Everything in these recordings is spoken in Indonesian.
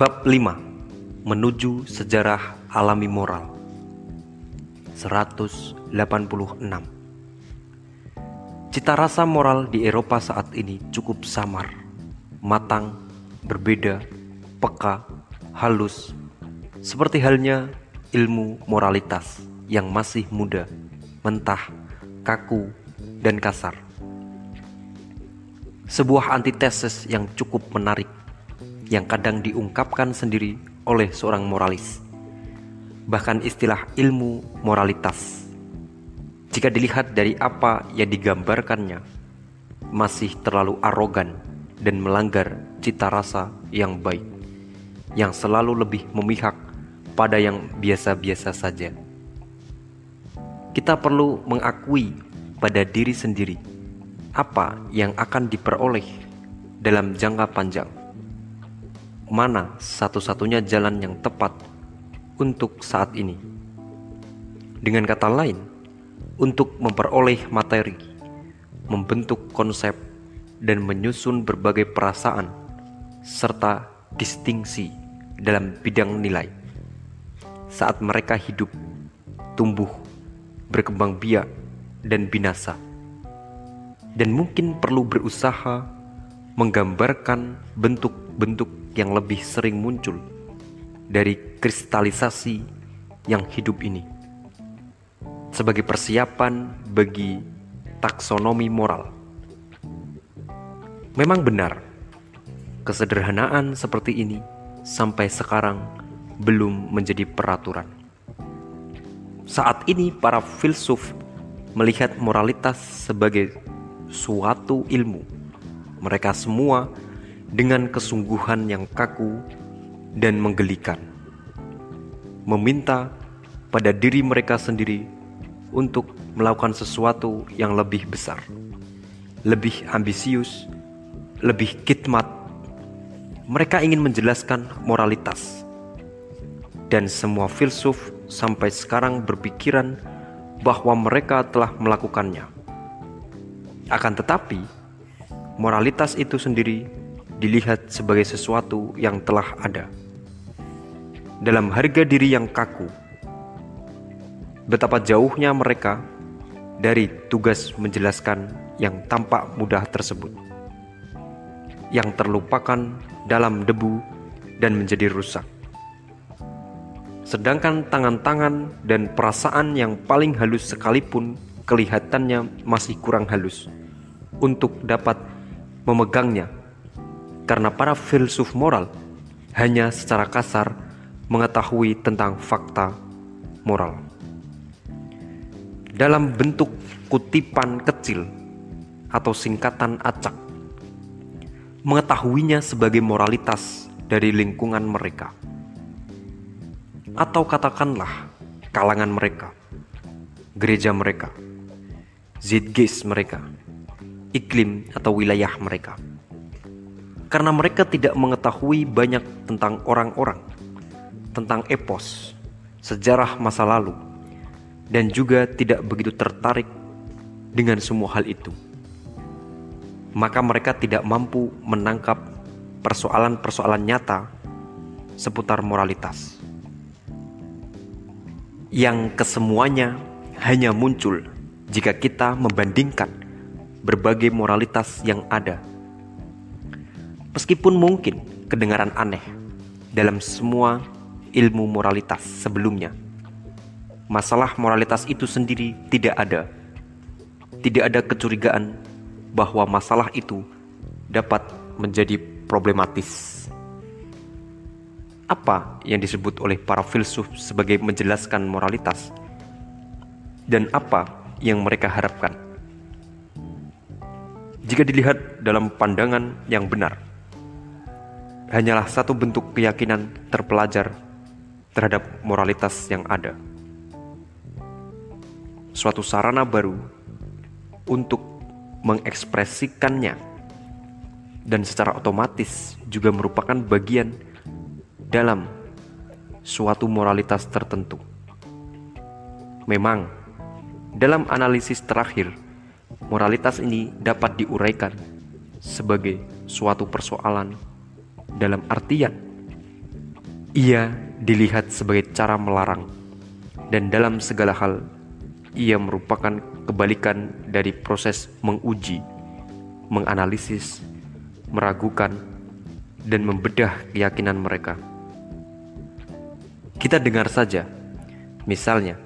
Bab 5 Menuju Sejarah Alami Moral. 186 Cita rasa moral di Eropa saat ini cukup samar, matang, berbeda, peka, halus, seperti halnya ilmu moralitas yang masih muda, mentah, kaku, dan kasar. Sebuah antitesis yang cukup menarik yang kadang diungkapkan sendiri oleh seorang moralis. Bahkan istilah ilmu moralitas. Jika dilihat dari apa yang digambarkannya, masih terlalu arogan dan melanggar cita rasa yang baik, yang selalu lebih memihak pada yang biasa-biasa saja. Kita perlu mengakui pada diri sendiri apa yang akan diperoleh dalam jangka panjang mana satu-satunya jalan yang tepat untuk saat ini. Dengan kata lain, untuk memperoleh materi, membentuk konsep, dan menyusun berbagai perasaan serta distingsi dalam bidang nilai. Saat mereka hidup, tumbuh, berkembang biak, dan binasa, dan mungkin perlu berusaha menggambarkan bentuk-bentuk yang lebih sering muncul dari kristalisasi yang hidup ini sebagai persiapan bagi taksonomi moral. Memang benar, kesederhanaan seperti ini sampai sekarang belum menjadi peraturan. Saat ini, para filsuf melihat moralitas sebagai suatu ilmu. Mereka semua dengan kesungguhan yang kaku dan menggelikan, meminta pada diri mereka sendiri untuk melakukan sesuatu yang lebih besar, lebih ambisius, lebih khidmat. Mereka ingin menjelaskan moralitas, dan semua filsuf sampai sekarang berpikiran bahwa mereka telah melakukannya. Akan tetapi, moralitas itu sendiri dilihat sebagai sesuatu yang telah ada. Dalam harga diri yang kaku, betapa jauhnya mereka dari tugas menjelaskan yang tampak mudah tersebut, yang terlupakan dalam debu dan menjadi rusak. Sedangkan tangan-tangan dan perasaan yang paling halus sekalipun kelihatannya masih kurang halus untuk dapat memegangnya karena para filsuf moral hanya secara kasar mengetahui tentang fakta moral. Dalam bentuk kutipan kecil atau singkatan acak, mengetahuinya sebagai moralitas dari lingkungan mereka, atau katakanlah kalangan mereka, gereja mereka, zeitgeist mereka, iklim atau wilayah mereka karena mereka tidak mengetahui banyak tentang orang-orang, tentang epos, sejarah masa lalu, dan juga tidak begitu tertarik dengan semua hal itu. Maka mereka tidak mampu menangkap persoalan-persoalan nyata seputar moralitas. Yang kesemuanya hanya muncul jika kita membandingkan berbagai moralitas yang ada Meskipun mungkin kedengaran aneh dalam semua ilmu moralitas sebelumnya, masalah moralitas itu sendiri tidak ada. Tidak ada kecurigaan bahwa masalah itu dapat menjadi problematis. Apa yang disebut oleh para filsuf sebagai menjelaskan moralitas, dan apa yang mereka harapkan? Jika dilihat dalam pandangan yang benar, hanyalah satu bentuk keyakinan terpelajar terhadap moralitas yang ada. Suatu sarana baru untuk mengekspresikannya dan secara otomatis juga merupakan bagian dalam suatu moralitas tertentu. Memang, dalam analisis terakhir, moralitas ini dapat diuraikan sebagai suatu persoalan dalam artian Ia dilihat sebagai cara melarang, dan dalam segala hal, ia merupakan kebalikan dari proses menguji, menganalisis, meragukan, dan membedah keyakinan mereka. Kita dengar saja, misalnya,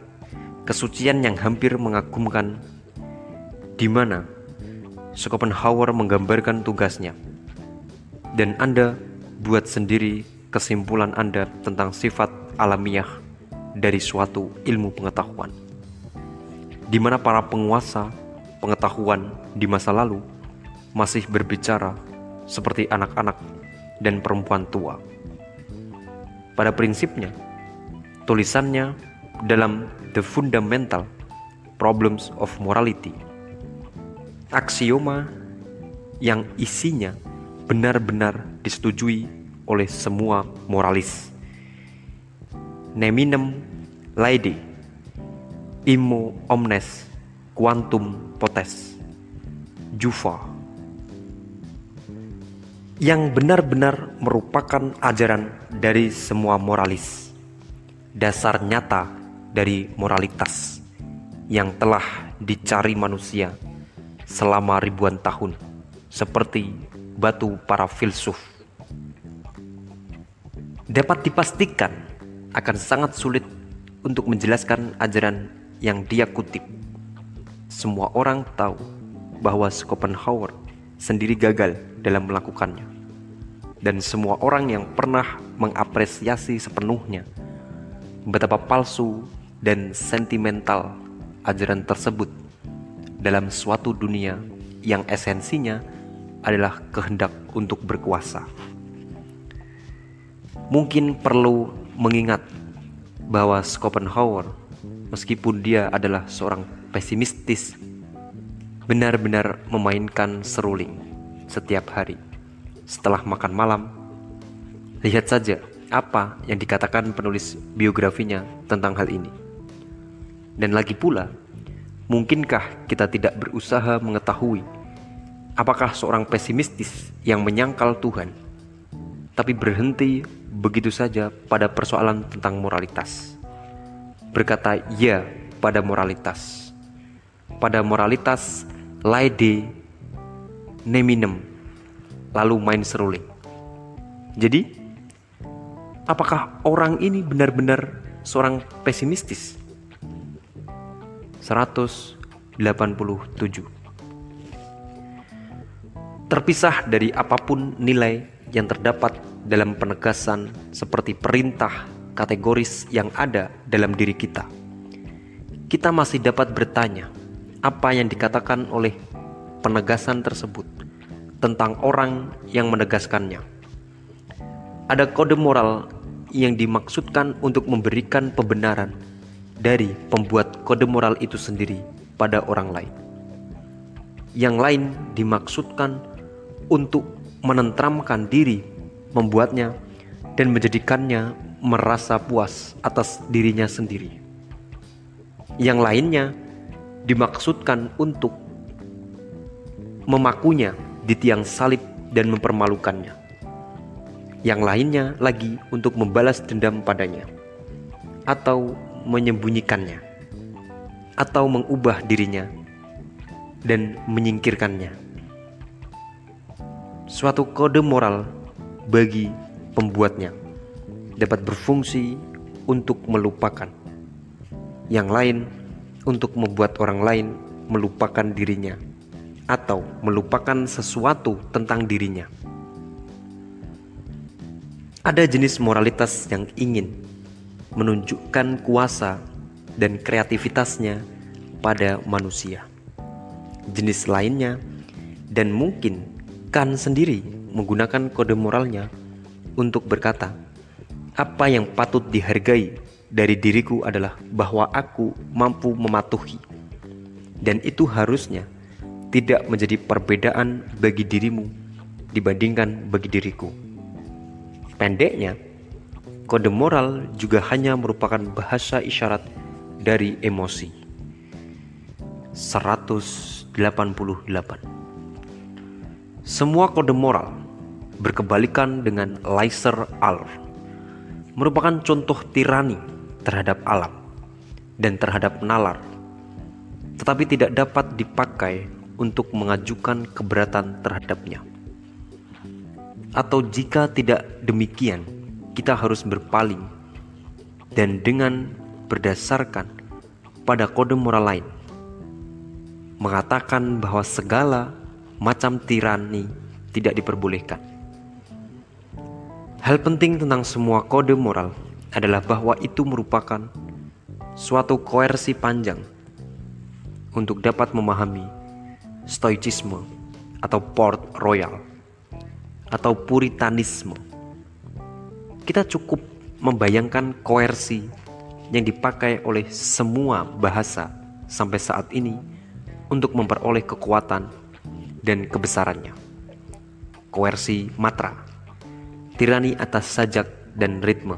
kesucian yang hampir mengagumkan, di mana Schopenhauer menggambarkan tugasnya, dan Anda buat sendiri kesimpulan Anda tentang sifat alamiah dari suatu ilmu pengetahuan, di mana para penguasa pengetahuan di masa lalu masih berbicara seperti anak-anak dan perempuan tua. Pada prinsipnya, tulisannya dalam The Fundamental Problems of Morality, aksioma yang isinya benar-benar disetujui oleh semua moralis. Neminem laide, immo omnes, quantum potes, juva. Yang benar-benar merupakan ajaran dari semua moralis, dasar nyata dari moralitas yang telah dicari manusia selama ribuan tahun, seperti batu para filsuf dapat dipastikan akan sangat sulit untuk menjelaskan ajaran yang dia kutip. Semua orang tahu bahwa Schopenhauer sendiri gagal dalam melakukannya. Dan semua orang yang pernah mengapresiasi sepenuhnya betapa palsu dan sentimental ajaran tersebut dalam suatu dunia yang esensinya adalah kehendak untuk berkuasa mungkin perlu mengingat bahwa Schopenhauer, meskipun dia adalah seorang pesimistis, benar-benar memainkan seruling setiap hari. Setelah makan malam, lihat saja apa yang dikatakan penulis biografinya tentang hal ini. Dan lagi pula, mungkinkah kita tidak berusaha mengetahui apakah seorang pesimistis yang menyangkal Tuhan, tapi berhenti begitu saja pada persoalan tentang moralitas. Berkata ya pada moralitas. Pada moralitas laide neminem lalu main seruling. Jadi, apakah orang ini benar-benar seorang pesimistis? 187 Terpisah dari apa pun nilai yang terdapat dalam penegasan seperti perintah kategoris yang ada dalam diri kita. Kita masih dapat bertanya apa yang dikatakan oleh penegasan tersebut tentang orang yang menegaskannya. Ada kode moral yang dimaksudkan untuk memberikan pembenaran dari pembuat kode moral itu sendiri pada orang lain. Yang lain dimaksudkan untuk menentramkan diri membuatnya dan menjadikannya merasa puas atas dirinya sendiri. Yang lainnya dimaksudkan untuk memakunya di tiang salib dan mempermalukannya. Yang lainnya lagi untuk membalas dendam padanya atau menyembunyikannya atau mengubah dirinya dan menyingkirkannya. Suatu kode moral bagi pembuatnya dapat berfungsi untuk melupakan yang lain untuk membuat orang lain melupakan dirinya atau melupakan sesuatu tentang dirinya. Ada jenis moralitas yang ingin menunjukkan kuasa dan kreativitasnya pada manusia. Jenis lainnya dan mungkin sendiri menggunakan kode moralnya untuk berkata, "Apa yang patut dihargai dari diriku adalah bahwa aku mampu mematuhi, dan itu harusnya tidak menjadi perbedaan bagi dirimu dibandingkan bagi diriku." Pendeknya, kode moral juga hanya merupakan bahasa isyarat dari emosi. 188 Semua kode moral berkebalikan dengan Leiser Al. merupakan contoh tirani terhadap alam dan terhadap nalar, tetapi tidak dapat dipakai untuk mengajukan keberatan terhadapnya. Atau jika tidak demikian, kita harus berpaling dan dengan berdasarkan pada kode moral lain mengatakan bahwa segala macam tirani tidak diperbolehkan. Hal penting tentang semua kode moral adalah bahwa itu merupakan suatu koersi panjang untuk dapat memahami stoicisme atau port royal atau puritanisme. Kita cukup membayangkan koersi yang dipakai oleh semua bahasa sampai saat ini untuk memperoleh kekuatan dan kebesarannya. Koersi matra tirani atas sajak dan ritme.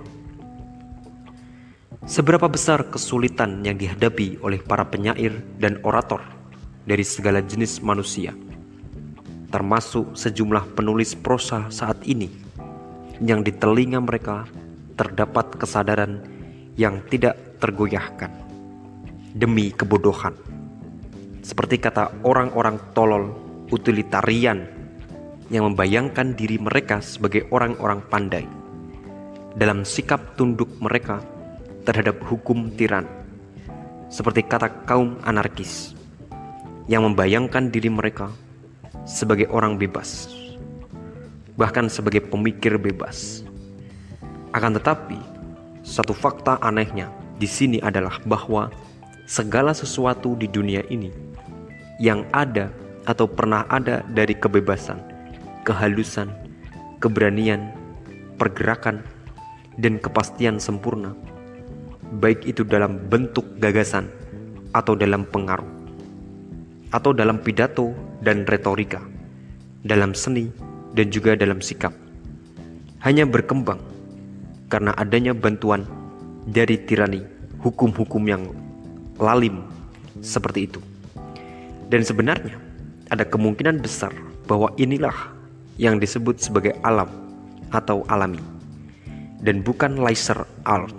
Seberapa besar kesulitan yang dihadapi oleh para penyair dan orator dari segala jenis manusia, termasuk sejumlah penulis prosa saat ini, yang di telinga mereka terdapat kesadaran yang tidak tergoyahkan demi kebodohan. Seperti kata orang-orang tolol utilitarian yang membayangkan diri mereka sebagai orang-orang pandai dalam sikap tunduk mereka terhadap hukum tiran, seperti kata kaum anarkis yang membayangkan diri mereka sebagai orang bebas, bahkan sebagai pemikir bebas. Akan tetapi, satu fakta anehnya di sini adalah bahwa segala sesuatu di dunia ini yang ada atau pernah ada dari kebebasan kehalusan, keberanian, pergerakan, dan kepastian sempurna, baik itu dalam bentuk gagasan atau dalam pengaruh, atau dalam pidato dan retorika, dalam seni dan juga dalam sikap, hanya berkembang karena adanya bantuan dari tirani hukum-hukum yang lalim seperti itu. Dan sebenarnya ada kemungkinan besar bahwa inilah yang disebut sebagai alam atau alami dan bukan laser art.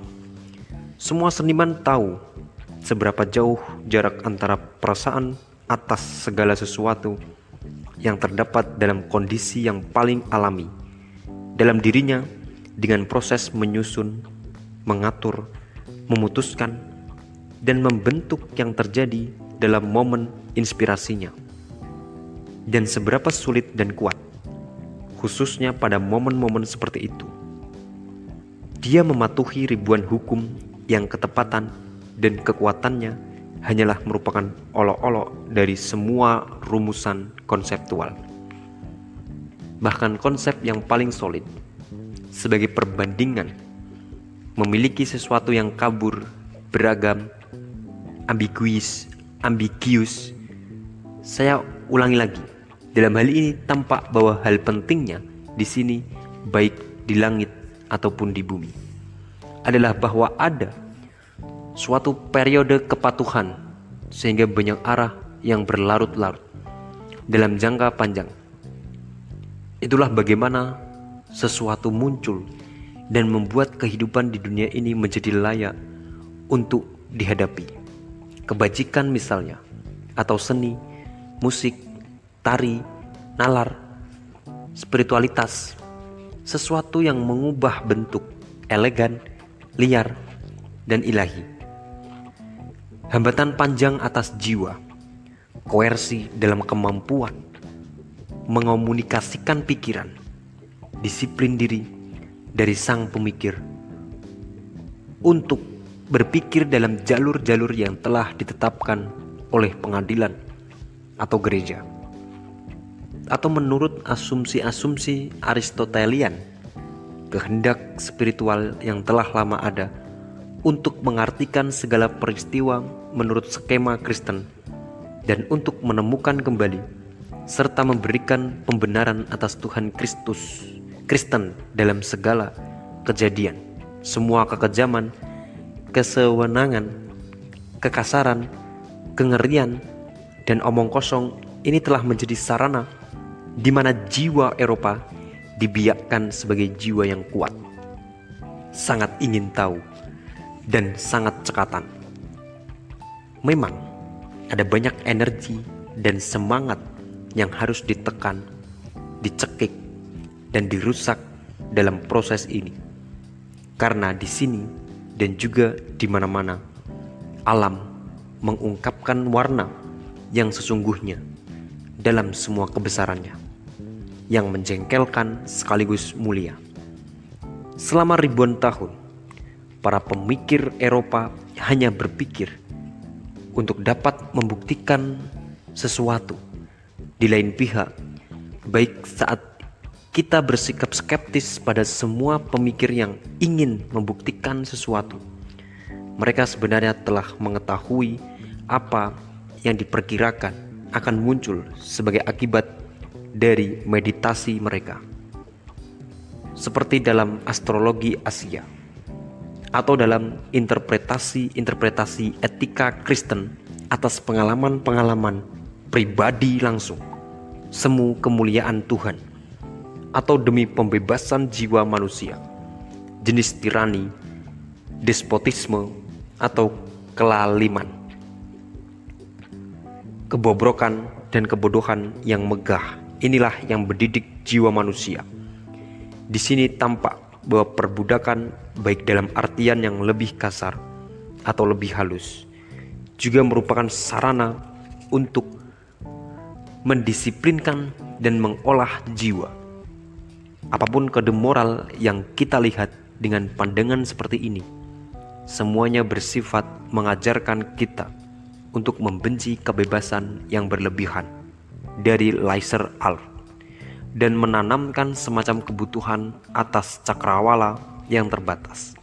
Semua seniman tahu seberapa jauh jarak antara perasaan atas segala sesuatu yang terdapat dalam kondisi yang paling alami dalam dirinya dengan proses menyusun, mengatur, memutuskan, dan membentuk yang terjadi dalam momen inspirasinya. Dan seberapa sulit dan kuat khususnya pada momen-momen seperti itu. Dia mematuhi ribuan hukum yang ketepatan dan kekuatannya hanyalah merupakan olok-olok dari semua rumusan konseptual. Bahkan konsep yang paling solid sebagai perbandingan memiliki sesuatu yang kabur, beragam, ambiguis, ambigius. Saya ulangi lagi dalam hal ini tampak bahwa hal pentingnya di sini baik di langit ataupun di bumi adalah bahwa ada suatu periode kepatuhan sehingga banyak arah yang berlarut-larut dalam jangka panjang. Itulah bagaimana sesuatu muncul dan membuat kehidupan di dunia ini menjadi layak untuk dihadapi. Kebajikan misalnya, atau seni, musik, tari, nalar, spiritualitas, sesuatu yang mengubah bentuk, elegan, liar, dan ilahi. Hambatan panjang atas jiwa, koersi dalam kemampuan mengomunikasikan pikiran, disiplin diri dari sang pemikir untuk berpikir dalam jalur-jalur yang telah ditetapkan oleh pengadilan atau gereja atau menurut asumsi-asumsi Aristotelian, kehendak spiritual yang telah lama ada untuk mengartikan segala peristiwa menurut skema Kristen dan untuk menemukan kembali serta memberikan pembenaran atas Tuhan Kristus Kristen dalam segala kejadian, semua kekejaman, kesewenangan, kekasaran, kengerian, dan omong kosong ini telah menjadi sarana di mana jiwa Eropa dibiakkan sebagai jiwa yang kuat. sangat ingin tahu, dan sangat cekatan. Memang ada banyak energi dan semangat yang harus ditekan, dicekik, dan dirusak dalam proses ini. Karena di sini dan juga di mana-mana, alam mengungkapkan warna yang sesungguhnya dalam semua kebesarannya, yang menjengkelkan sekaligus mulia. Selama ribuan tahun, para pemikir Eropa hanya berpikir untuk dapat membuktikan sesuatu. Di lain pihak, baik saat kita bersikap skeptis pada semua pemikir yang ingin membuktikan sesuatu, mereka sebenarnya telah mengetahui apa yang diperkirakan akan muncul sebagai akibat dari meditasi mereka. Seperti dalam astrologi Asia atau dalam interpretasi-interpretasi etika Kristen atas pengalaman-pengalaman pribadi langsung, semu kemuliaan Tuhan, atau demi pembebasan jiwa manusia, jenis tirani, despotisme, atau kelaliman. Kebobrokan dan kebodohan yang megah inilah yang mendidik jiwa manusia di sini tampak bahwa perbudakan baik dalam artian yang lebih kasar atau lebih halus juga merupakan sarana untuk mendisiplinkan dan mengolah jiwa. Apa pun kode moral yang kita lihat dengan pandangan seperti ini, semuanya bersifat mengajarkan kita untuk membenci kebebasan yang berlebihan dari Laiser Alf dan menanamkan semacam kebutuhan atas cakrawala yang terbatas.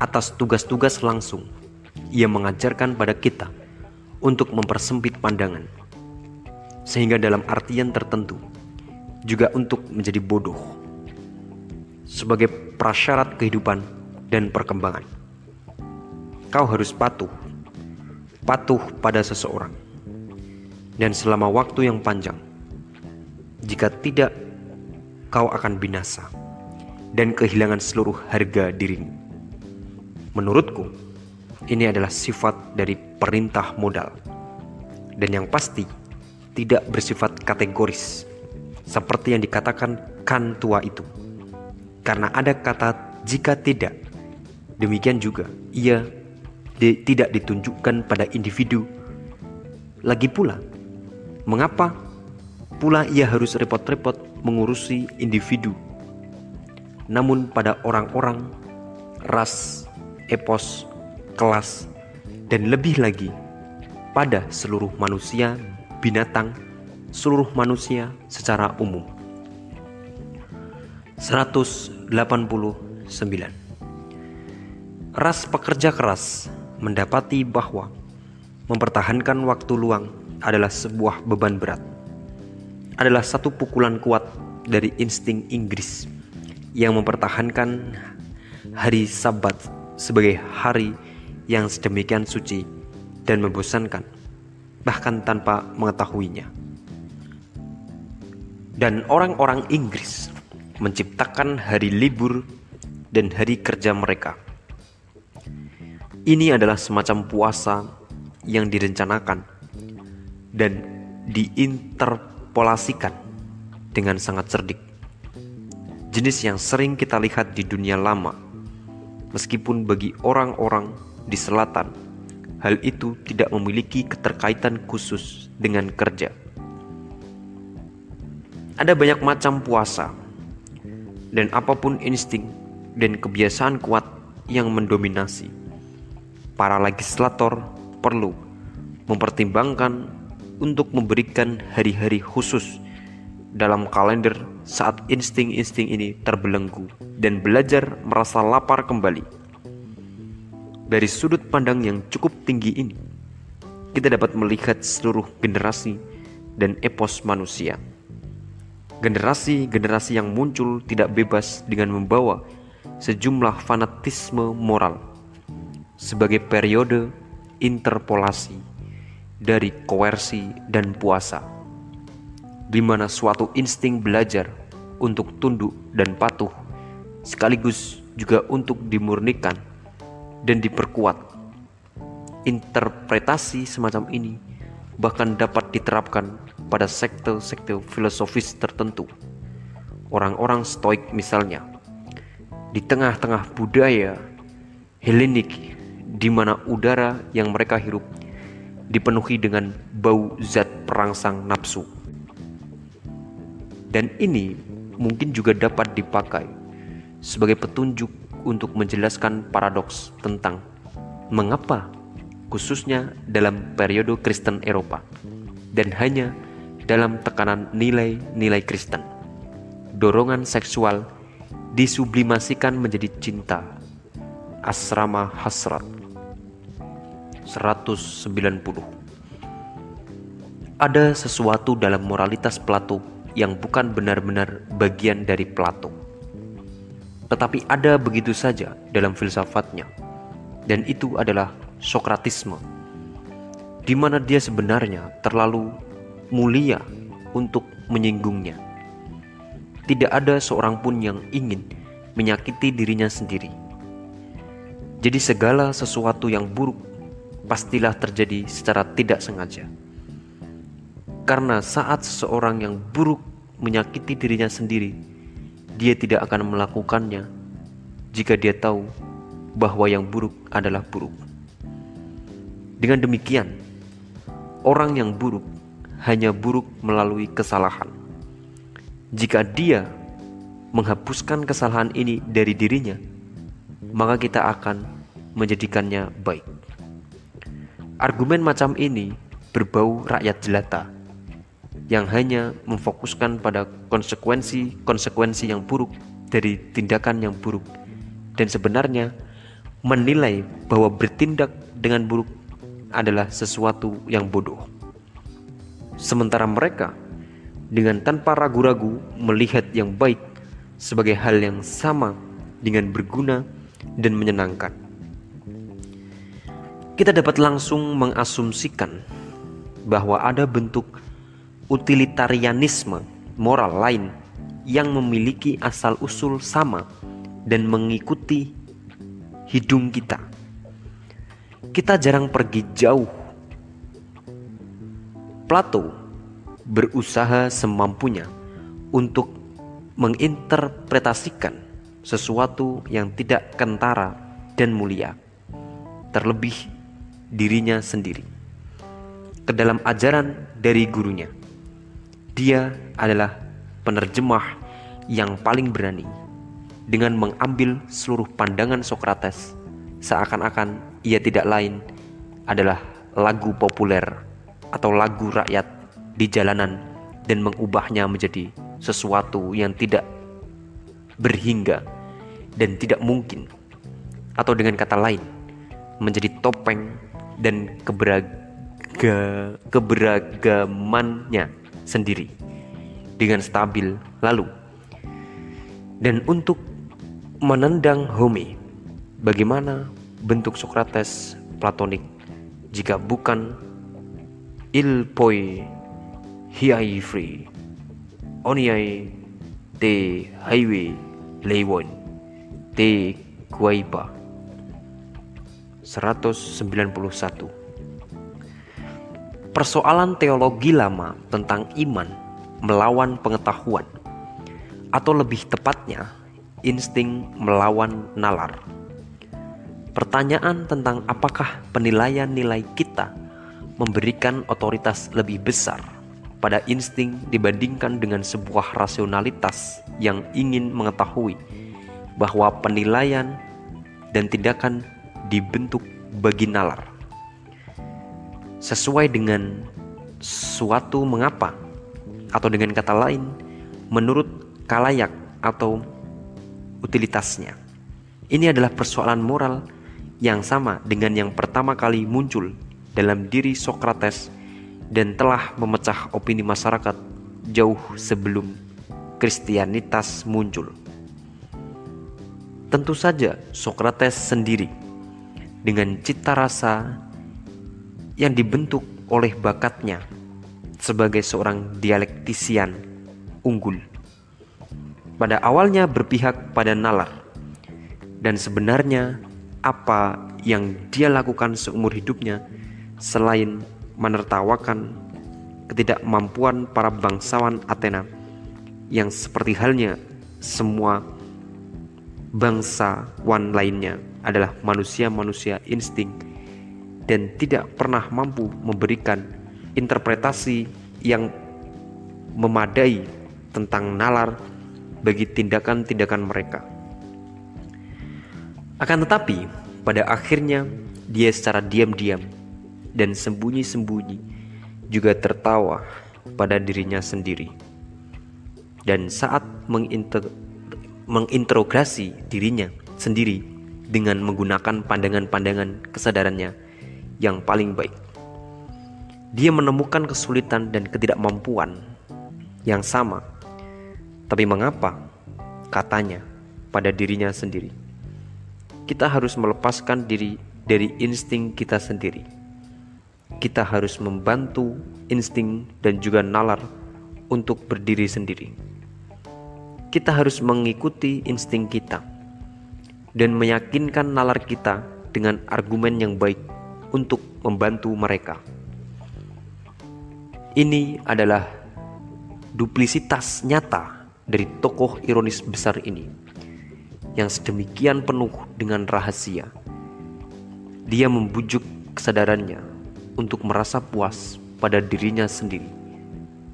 Atas tugas-tugas langsung, ia mengajarkan pada kita untuk mempersempit pandangan, sehingga dalam artian tertentu juga untuk menjadi bodoh sebagai prasyarat kehidupan dan perkembangan. Kau harus patuh, patuh pada seseorang, dan selama waktu yang panjang jika tidak, kau akan binasa dan kehilangan seluruh harga dirimu. Menurutku, ini adalah sifat dari perintah modal, dan yang pasti tidak bersifat kategoris, seperti yang dikatakan kan tua itu. Karena ada kata "jika tidak", demikian juga ia tidak ditunjukkan pada individu. Lagi pula, mengapa pula ia harus repot-repot mengurusi individu. Namun pada orang-orang, ras, epos, kelas, dan lebih lagi pada seluruh manusia, binatang, seluruh manusia secara umum. 189 Ras pekerja keras mendapati bahwa mempertahankan waktu luang adalah sebuah beban berat adalah satu pukulan kuat dari insting Inggris yang mempertahankan hari Sabat sebagai hari yang sedemikian suci dan membosankan, bahkan tanpa mengetahuinya. Dan orang-orang Inggris menciptakan hari libur dan hari kerja mereka. Ini adalah semacam puasa yang direncanakan dan diinter polasikan dengan sangat cerdik. Jenis yang sering kita lihat di dunia lama, meskipun bagi orang-orang di selatan, hal itu tidak memiliki keterkaitan khusus dengan kerja. Ada banyak macam puasa, dan apa pun insting dan kebiasaan kuat yang mendominasi, para legislator perlu mempertimbangkan untuk memberikan hari-hari khusus dalam kalender saat insting-insting ini terbelenggu dan belajar merasa lapar kembali. Dari sudut pandang yang cukup tinggi ini, kita dapat melihat seluruh generasi dan epos manusia. Generasi-generasi yang muncul tidak bebas dengan membawa sejumlah fanatisme moral sebagai periode interpolasi dari koersi dan puasa, di mana suatu insting belajar untuk tunduk dan patuh sekaligus juga untuk dimurnikan dan diperkuat. Interpretasi semacam ini bahkan dapat diterapkan pada sekte-sekte filosofis tertentu. Orang-orang Stoik misalnya, di tengah-tengah budaya Helenik di mana udara yang mereka hirup dipenuhi dengan bau zat perangsang nafsu. Dan ini mungkin juga dapat dipakai sebagai petunjuk untuk menjelaskan paradoks tentang mengapa khususnya dalam periode Kristen Eropa dan hanya dalam tekanan nilai-nilai Kristen. Dorongan seksual disublimasikan menjadi cinta. Asrama Hasrat 190 Ada sesuatu dalam moralitas Plato yang bukan benar-benar bagian dari Plato. Tetapi ada begitu saja dalam filsafatnya. Dan itu adalah Sokratisme. Di mana dia sebenarnya terlalu mulia untuk menyinggungnya. Tidak ada seorang pun yang ingin menyakiti dirinya sendiri. Jadi segala sesuatu yang buruk pastilah terjadi secara tidak sengaja. Karena saat seseorang yang buruk menyakiti dirinya sendiri, dia tidak akan melakukannya jika dia tahu bahwa yang buruk adalah buruk. Dengan demikian, orang yang buruk hanya buruk melalui kesalahan. Jika dia menghapuskan kesalahan ini dari dirinya, maka kita akan menjadikannya baik. Argumen macam ini berbau rakyat jelata yang hanya memfokuskan pada konsekuensi-konsekuensi yang buruk dari tindakan yang buruk dan sebenarnya menilai bahwa bertindak dengan buruk adalah sesuatu yang bodoh. Sementara mereka dengan tanpa ragu-ragu melihat yang baik sebagai hal yang sama dengan berguna dan menyenangkan. Kita dapat langsung mengasumsikan bahwa ada bentuk utilitarianisme moral lain yang memiliki asal-usul sama dan mengikuti hidung kita. Kita jarang pergi jauh Plato berusaha semampunya untuk menginterpretasikan sesuatu yang tidak kentara dan mulia, terlebih dirinya sendiri, ke dalam ajaran dari gurunya. Dia adalah penerjemah yang paling berani dengan mengambil seluruh pandangan Sokrates, seakan-akan ia tidak lain adalah lagu populer atau lagu rakyat di jalanan dan mengubahnya menjadi sesuatu yang tidak berhingga dan tidak mungkin atau dengan kata lain menjadi topeng dan keberaga, keberagamannya sendiri dengan stabil lalu. Dan untuk menendang Home bagaimana bentuk Sokrates platonik jika bukan il poi hiai free oniai te highway lewon te kuaipa 191 Persoalan teologi lama tentang iman melawan pengetahuan atau lebih tepatnya insting melawan nalar. Pertanyaan tentang apakah penilaian nilai kita memberikan otoritas lebih besar pada insting dibandingkan dengan sebuah rasionalitas yang ingin mengetahui bahwa penilaian dan tindakan dibentuk bagi nalar. Sesuai dengan suatu mengapa atau dengan kata lain menurut kalayak atau utilitasnya. Ini adalah persoalan moral yang sama dengan yang pertama kali muncul dalam diri Sokrates dan telah memecah opini masyarakat jauh sebelum Kristianitas muncul. Tentu saja Sokrates sendiri dengan cita rasa yang dibentuk oleh bakatnya sebagai seorang dialektisian unggul. Pada awalnya berpihak pada nalar, dan sebenarnya apa yang dia lakukan seumur hidupnya selain menertawakan ketidakmampuan para bangsawan Athena yang seperti halnya semua bangsawan lainnya adalah manusia-manusia insting dan tidak pernah mampu memberikan interpretasi yang memadai tentang nalar bagi tindakan-tindakan mereka. Akan tetapi, pada akhirnya dia secara diam-diam dan sembunyi-sembunyi juga tertawa pada dirinya sendiri. Dan saat menginterogasi dirinya sendiri dengan menggunakan pandangan-pandangan kesadarannya yang paling baik, dia menemukan kesulitan dan ketidakmampuan yang sama. Tapi mengapa? Katanya pada dirinya sendiri kita harus melepaskan diri dari insting kita sendiri. Kita harus membantu insting dan juga nalar untuk berdiri sendiri. Kita harus mengikuti insting kita dan meyakinkan nalar kita dengan argumen yang baik untuk membantu mereka. Ini adalah duplisitas nyata dari tokoh ironis besar ini yang sedemikian penuh dengan rahasia. Dia membujuk kesadarannya untuk merasa puas pada dirinya sendiri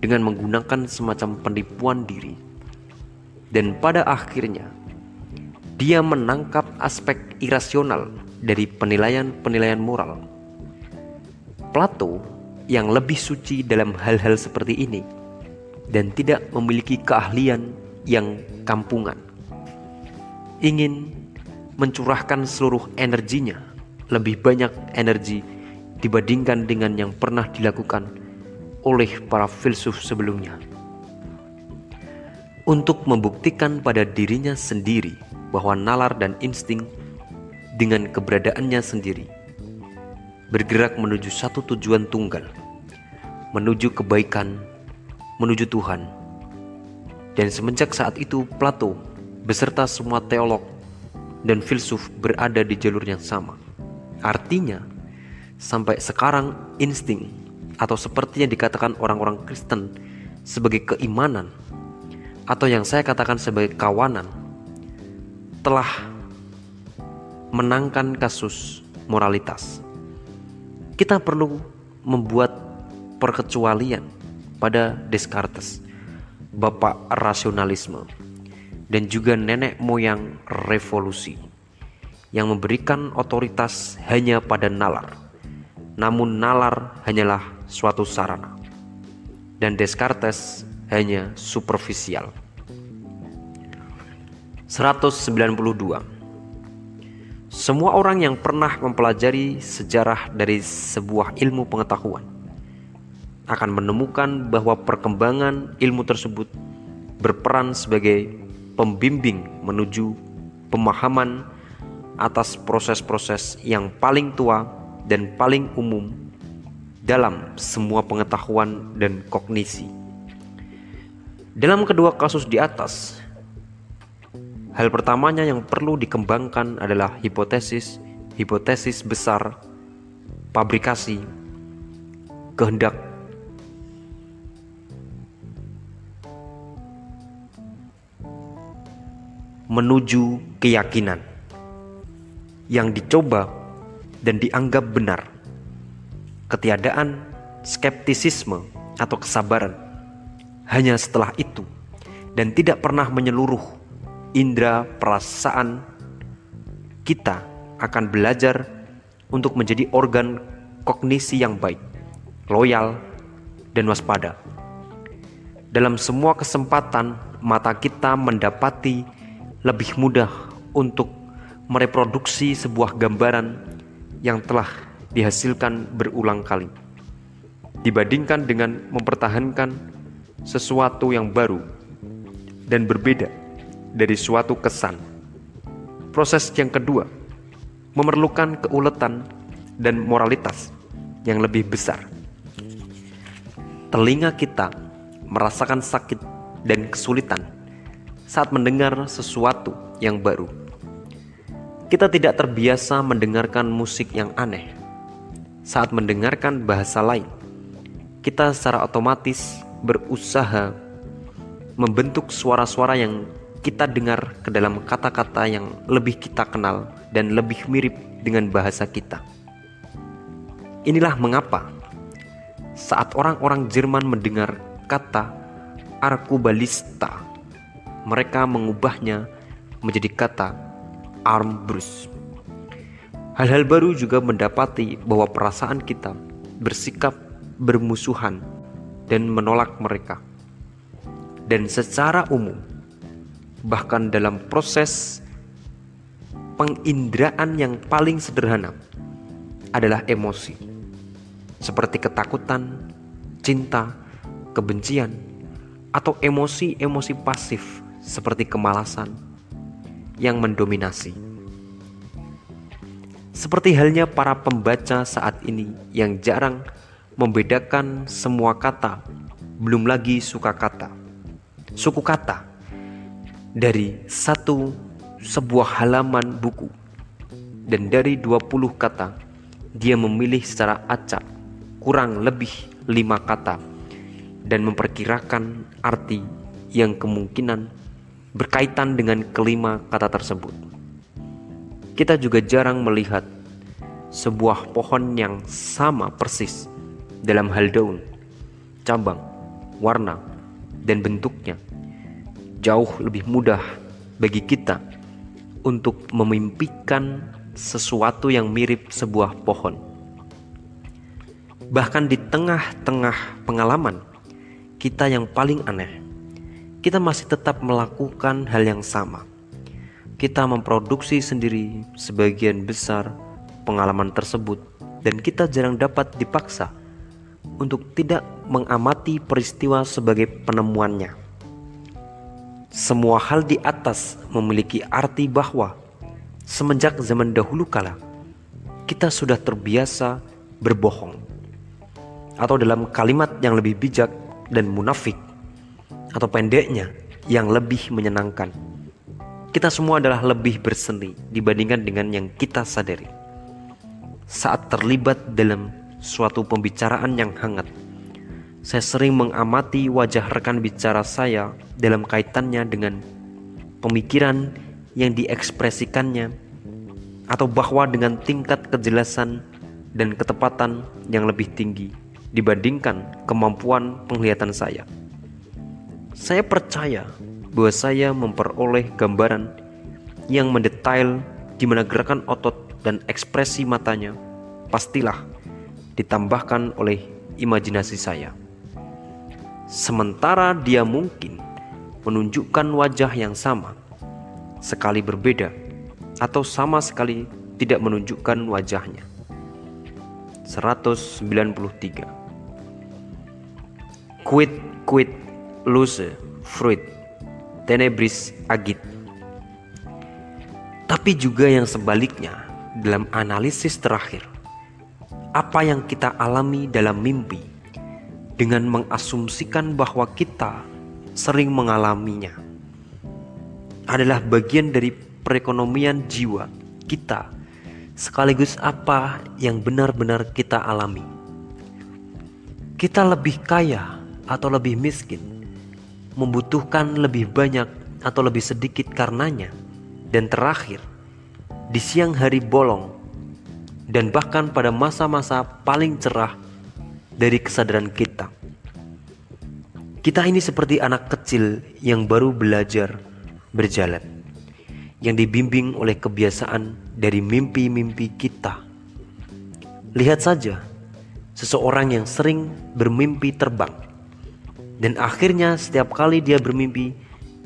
dengan menggunakan semacam penipuan diri. Dan pada akhirnya, dia menangkap aspek irasional dari penilaian-penilaian moral. Plato yang lebih suci dalam hal-hal seperti ini dan tidak memiliki keahlian yang kampungan ingin mencurahkan seluruh energinya, lebih banyak energi dibandingkan dengan yang pernah dilakukan oleh para filsuf sebelumnya. Untuk membuktikan pada dirinya sendiri bahwa nalar dan insting dengan keberadaannya sendiri bergerak menuju satu tujuan tunggal, menuju kebaikan, menuju Tuhan. Dan semenjak saat itu Plato beserta semua teolog dan filsuf berada di jalur yang sama. Artinya, sampai sekarang insting atau seperti yang dikatakan orang-orang Kristen sebagai keimanan atau yang saya katakan sebagai kawanan telah menangkan kasus moralitas. Kita perlu membuat perkecualian pada Descartes, bapak rasionalisme dan juga nenek moyang revolusi yang memberikan otoritas hanya pada nalar. Namun nalar hanyalah suatu sarana dan Descartes hanya superficial. 192 Semua orang yang pernah mempelajari sejarah dari sebuah ilmu pengetahuan akan menemukan bahwa perkembangan ilmu tersebut berperan sebagai pembimbing menuju pemahaman atas proses-proses yang paling tua dan paling umum dalam semua pengetahuan dan kognisi. Dalam kedua kasus di atas, hal pertamanya yang perlu dikembangkan adalah hipotesis hipotesis besar pabrikasi kehendak menuju keyakinan yang dicoba dan dianggap benar. Ketiadaan skeptisisme atau kesabaran hanya setelah itu dan tidak pernah menyeluruh indera perasaan kita akan belajar untuk menjadi organ kognisi yang baik, loyal, dan waspada. Dalam semua kesempatan, mata kita mendapati lebih mudah untuk mereproduksi sebuah gambaran yang telah dihasilkan berulang kali dibandingkan dengan mempertahankan sesuatu yang baru dan berbeda dari suatu kesan. Proses yang kedua memerlukan keuletan dan moralitas yang lebih besar. Telinga kita merasakan sakit dan kesulitan saat mendengar sesuatu yang baru. Kita tidak terbiasa mendengarkan musik yang aneh. Saat mendengarkan bahasa lain, kita secara otomatis berusaha membentuk suara-suara yang kita dengar ke dalam kata-kata yang lebih kita kenal dan lebih mirip dengan bahasa kita. Inilah mengapa saat orang-orang Jerman mendengar kata arkubalista, mereka mengubahnya menjadi kata armbrust. Hal-hal baru juga mendapati bahwa perasaan kita bersikap bermusuhan dan menolak mereka. Dan secara umum, bahkan dalam proses penginderaan yang paling sederhana adalah emosi. Seperti ketakutan, cinta, kebencian, atau emosi-emosi pasif seperti kemalasan yang mendominasi. Seperti halnya para pembaca saat ini yang jarang membedakan semua kata, belum lagi suka kata, suku kata dari satu sebuah halaman buku dan dari 20 kata dia memilih secara acak kurang lebih lima kata dan memperkirakan arti yang kemungkinan berkaitan dengan kelima kata tersebut. Kita juga jarang melihat sebuah pohon yang sama persis dalam hal daun, cabang, warna, dan bentuknya. Jauh lebih mudah bagi kita untuk memimpikan sesuatu yang mirip sebuah pohon. Bahkan di tengah-tengah pengalaman kita yang paling aneh, kita masih tetap melakukan hal yang sama kita memproduksi sendiri sebagian besar pengalaman tersebut dan kita jarang dapat dipaksa untuk tidak mengamati peristiwa sebagai penemuannya. Semua hal di atas memiliki arti bahwa semenjak zaman dahulu kala kita sudah terbiasa berbohong. Atau dalam kalimat yang lebih bijak dan munafik atau pendeknya yang lebih menyenangkan kita semua adalah lebih berseni dibandingkan dengan yang kita sadari. Saat terlibat dalam suatu pembicaraan yang hangat, saya sering mengamati wajah rekan bicara saya dalam kaitannya dengan pemikiran yang diekspresikannya atau bahwa dengan tingkat kejelasan dan ketepatan yang lebih tinggi dibandingkan kemampuan penglihatan saya. Saya percaya bahwa saya memperoleh gambaran yang mendetail di mana gerakan otot dan ekspresi matanya pastilah ditambahkan oleh imajinasi saya. Sementara dia mungkin menunjukkan wajah yang sama, sekali berbeda, atau sama sekali tidak menunjukkan wajahnya. 193 Quid quid lose fruit tenebris agit. Tapi juga yang sebaliknya dalam analisis terakhir, apa yang kita alami dalam mimpi dengan mengasumsikan bahwa kita sering mengalaminya adalah bagian dari perekonomian jiwa kita sekaligus apa yang benar-benar kita alami. Kita lebih kaya atau lebih miskin membutuhkan lebih banyak atau lebih sedikit karenanya. Dan terakhir, di siang hari bolong dan bahkan pada masa-masa paling cerah dari kesadaran kita. Kita ini seperti anak kecil yang baru belajar berjalan, yang dibimbing oleh kebiasaan dari mimpi-mimpi kita. Lihat saja, seseorang yang sering bermimpi terbang dan akhirnya setiap kali dia bermimpi,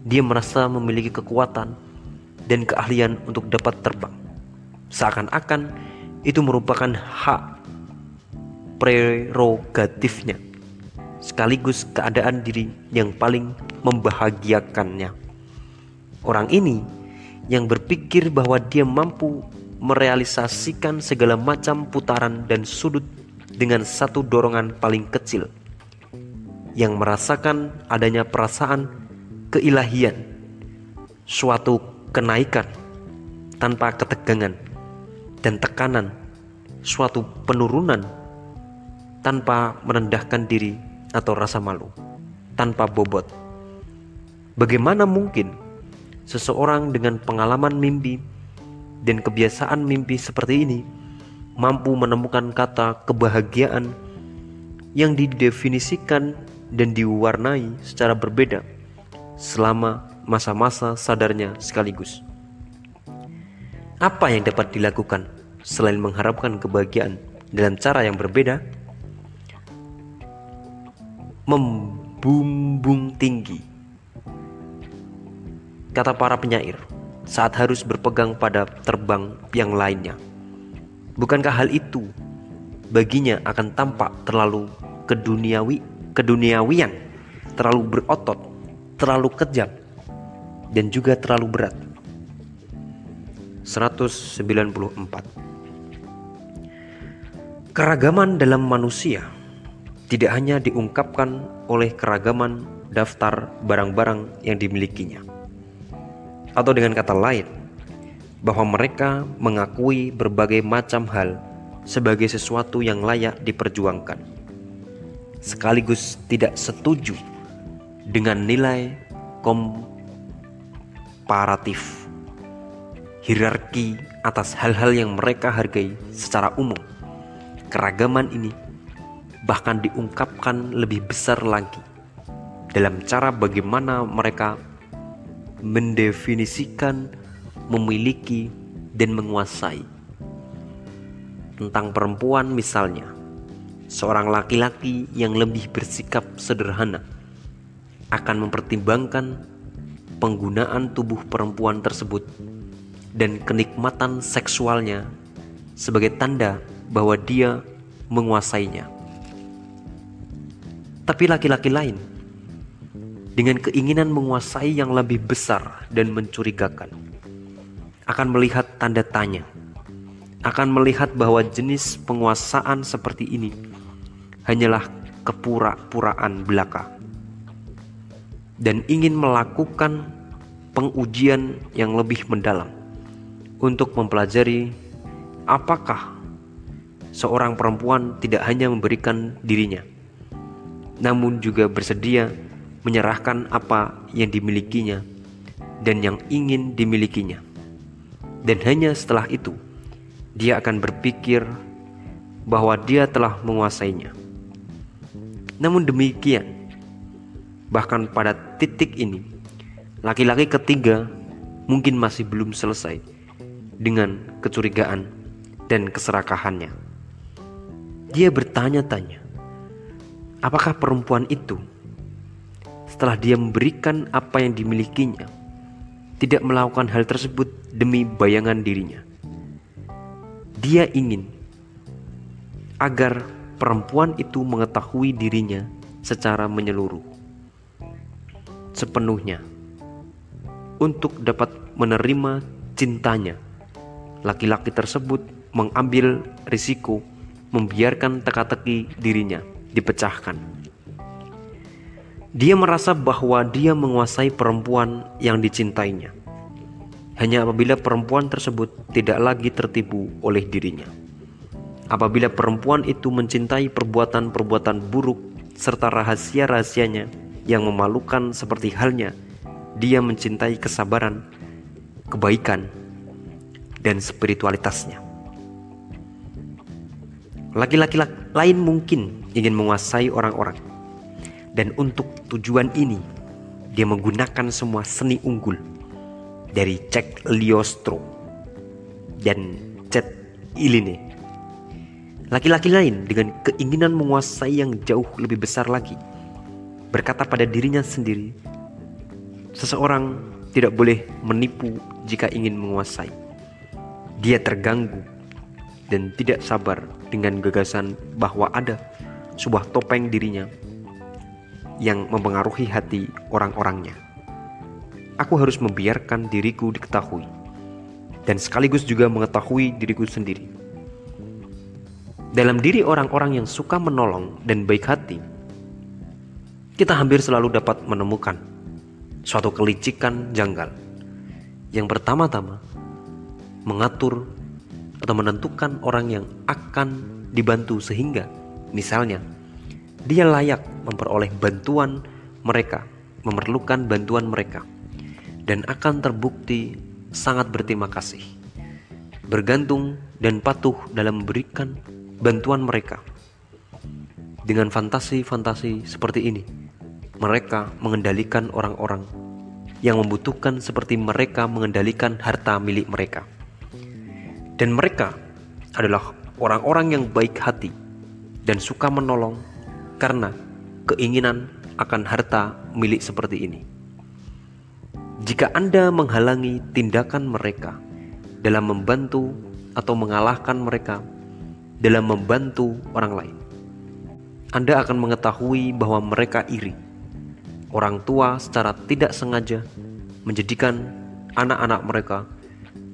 dia merasa memiliki kekuatan dan keahlian untuk dapat terbang. Seakan-akan itu merupakan hak prerogatifnya, sekaligus keadaan diri yang paling membahagiakannya. Orang ini yang berpikir bahwa dia mampu merealisasikan segala macam putaran dan sudut dengan satu dorongan paling kecil – yang merasakan adanya perasaan keilahian, suatu kenaikan, tanpa ketegangan dan tekanan, suatu penurunan tanpa merendahkan diri atau rasa malu, tanpa bobot. Bagaimana mungkin seseorang dengan pengalaman mimpi dan kebiasaan mimpi seperti ini mampu menemukan kata kebahagiaan yang didefinisikan dan diwarnai secara berbeda selama masa-masa sadarnya sekaligus. Apa yang dapat dilakukan selain mengharapkan kebahagiaan dalam cara yang berbeda? Membumbung tinggi. Kata para penyair, saat harus berpegang pada terbang yang lainnya. Bukankah hal itu baginya akan tampak terlalu keduniawi, keduniawian, terlalu berotot, terlalu kejam, dan juga terlalu berat. 194 Keragaman dalam manusia tidak hanya diungkapkan oleh keragaman daftar barang-barang yang dimilikinya. Atau dengan kata lain, bahwa mereka mengakui berbagai macam hal sebagai sesuatu yang layak diperjuangkan. Sekaligus tidak setuju dengan nilai komparatif hierarki atas hal-hal yang mereka hargai secara umum. Keragaman ini bahkan diungkapkan lebih besar lagi dalam cara bagaimana mereka mendefinisikan, memiliki, dan menguasai. Tentang perempuan misalnya, seorang laki-laki yang lebih bersikap sederhana akan mempertimbangkan penggunaan tubuh perempuan tersebut dan kenikmatan seksualnya sebagai tanda bahwa dia menguasainya. Tapi laki-laki lain dengan keinginan menguasai yang lebih besar dan mencurigakan akan melihat tanda tanya, akan melihat bahwa jenis penguasaan seperti ini hanyalah kepura-puraan belaka dan ingin melakukan pengujian yang lebih mendalam untuk mempelajari apakah seorang perempuan tidak hanya memberikan dirinya, namun juga bersedia menyerahkan apa yang dimilikinya dan yang ingin dimilikinya. Dan hanya setelah itu, dia akan berpikir bahwa dia telah menguasainya. Namun demikian, bahkan pada titik ini, laki-laki ketiga mungkin masih belum selesai dengan kecurigaan dan keserakahannya. Dia bertanya-tanya, apakah perempuan itu setelah dia memberikan apa yang dimilikinya tidak melakukan hal tersebut demi bayangan dirinya. Dia ingin agar perempuan itu mengetahui dirinya secara menyeluruh, sepenuhnya, untuk dapat menerima cintanya laki-laki tersebut mengambil risiko membiarkan teka-teki dirinya dipecahkan. Dia merasa bahwa dia menguasai perempuan yang dicintainya. Hanya apabila perempuan tersebut tidak lagi tertipu oleh dirinya. Apabila perempuan itu mencintai perbuatan-perbuatan buruk serta rahasia-rahasianya yang memalukan seperti halnya dia mencintai kesabaran, kebaikan, dan spiritualitasnya. Laki-laki lain mungkin ingin menguasai orang-orang, dan untuk tujuan ini dia menggunakan semua seni unggul dari Cek Liostro dan Chet Iline. Laki-laki lain dengan keinginan menguasai yang jauh lebih besar lagi berkata pada dirinya sendiri, seseorang tidak boleh menipu jika ingin menguasai. Dia terganggu dan tidak sabar dengan gagasan bahwa ada sebuah topeng dirinya yang mempengaruhi hati orang-orangnya. Aku harus membiarkan diriku diketahui dan sekaligus juga mengetahui diriku sendiri. Dalam diri orang-orang yang suka menolong dan baik hati, kita hampir selalu dapat menemukan suatu kelicikan janggal. Yang pertama-tama mengatur atau menentukan orang yang akan dibantu sehingga misalnya dia layak memperoleh bantuan mereka, memerlukan bantuan mereka dan akan terbukti sangat berterima kasih. Bergantung dan patuh dalam memberikan bantuan mereka. Dengan fantasi-fantasi seperti ini, mereka mengendalikan orang-orang yang membutuhkan seperti mereka mengendalikan harta milik mereka. Dan mereka adalah orang-orang yang baik hati dan suka menolong karena keinginan akan harta milik seperti ini. Jika Anda menghalangi tindakan mereka dalam membantu atau mengalahkan mereka dalam membantu orang lain, Anda akan mengetahui bahwa mereka iri. Orang tua secara tidak sengaja menjadikan anak-anak mereka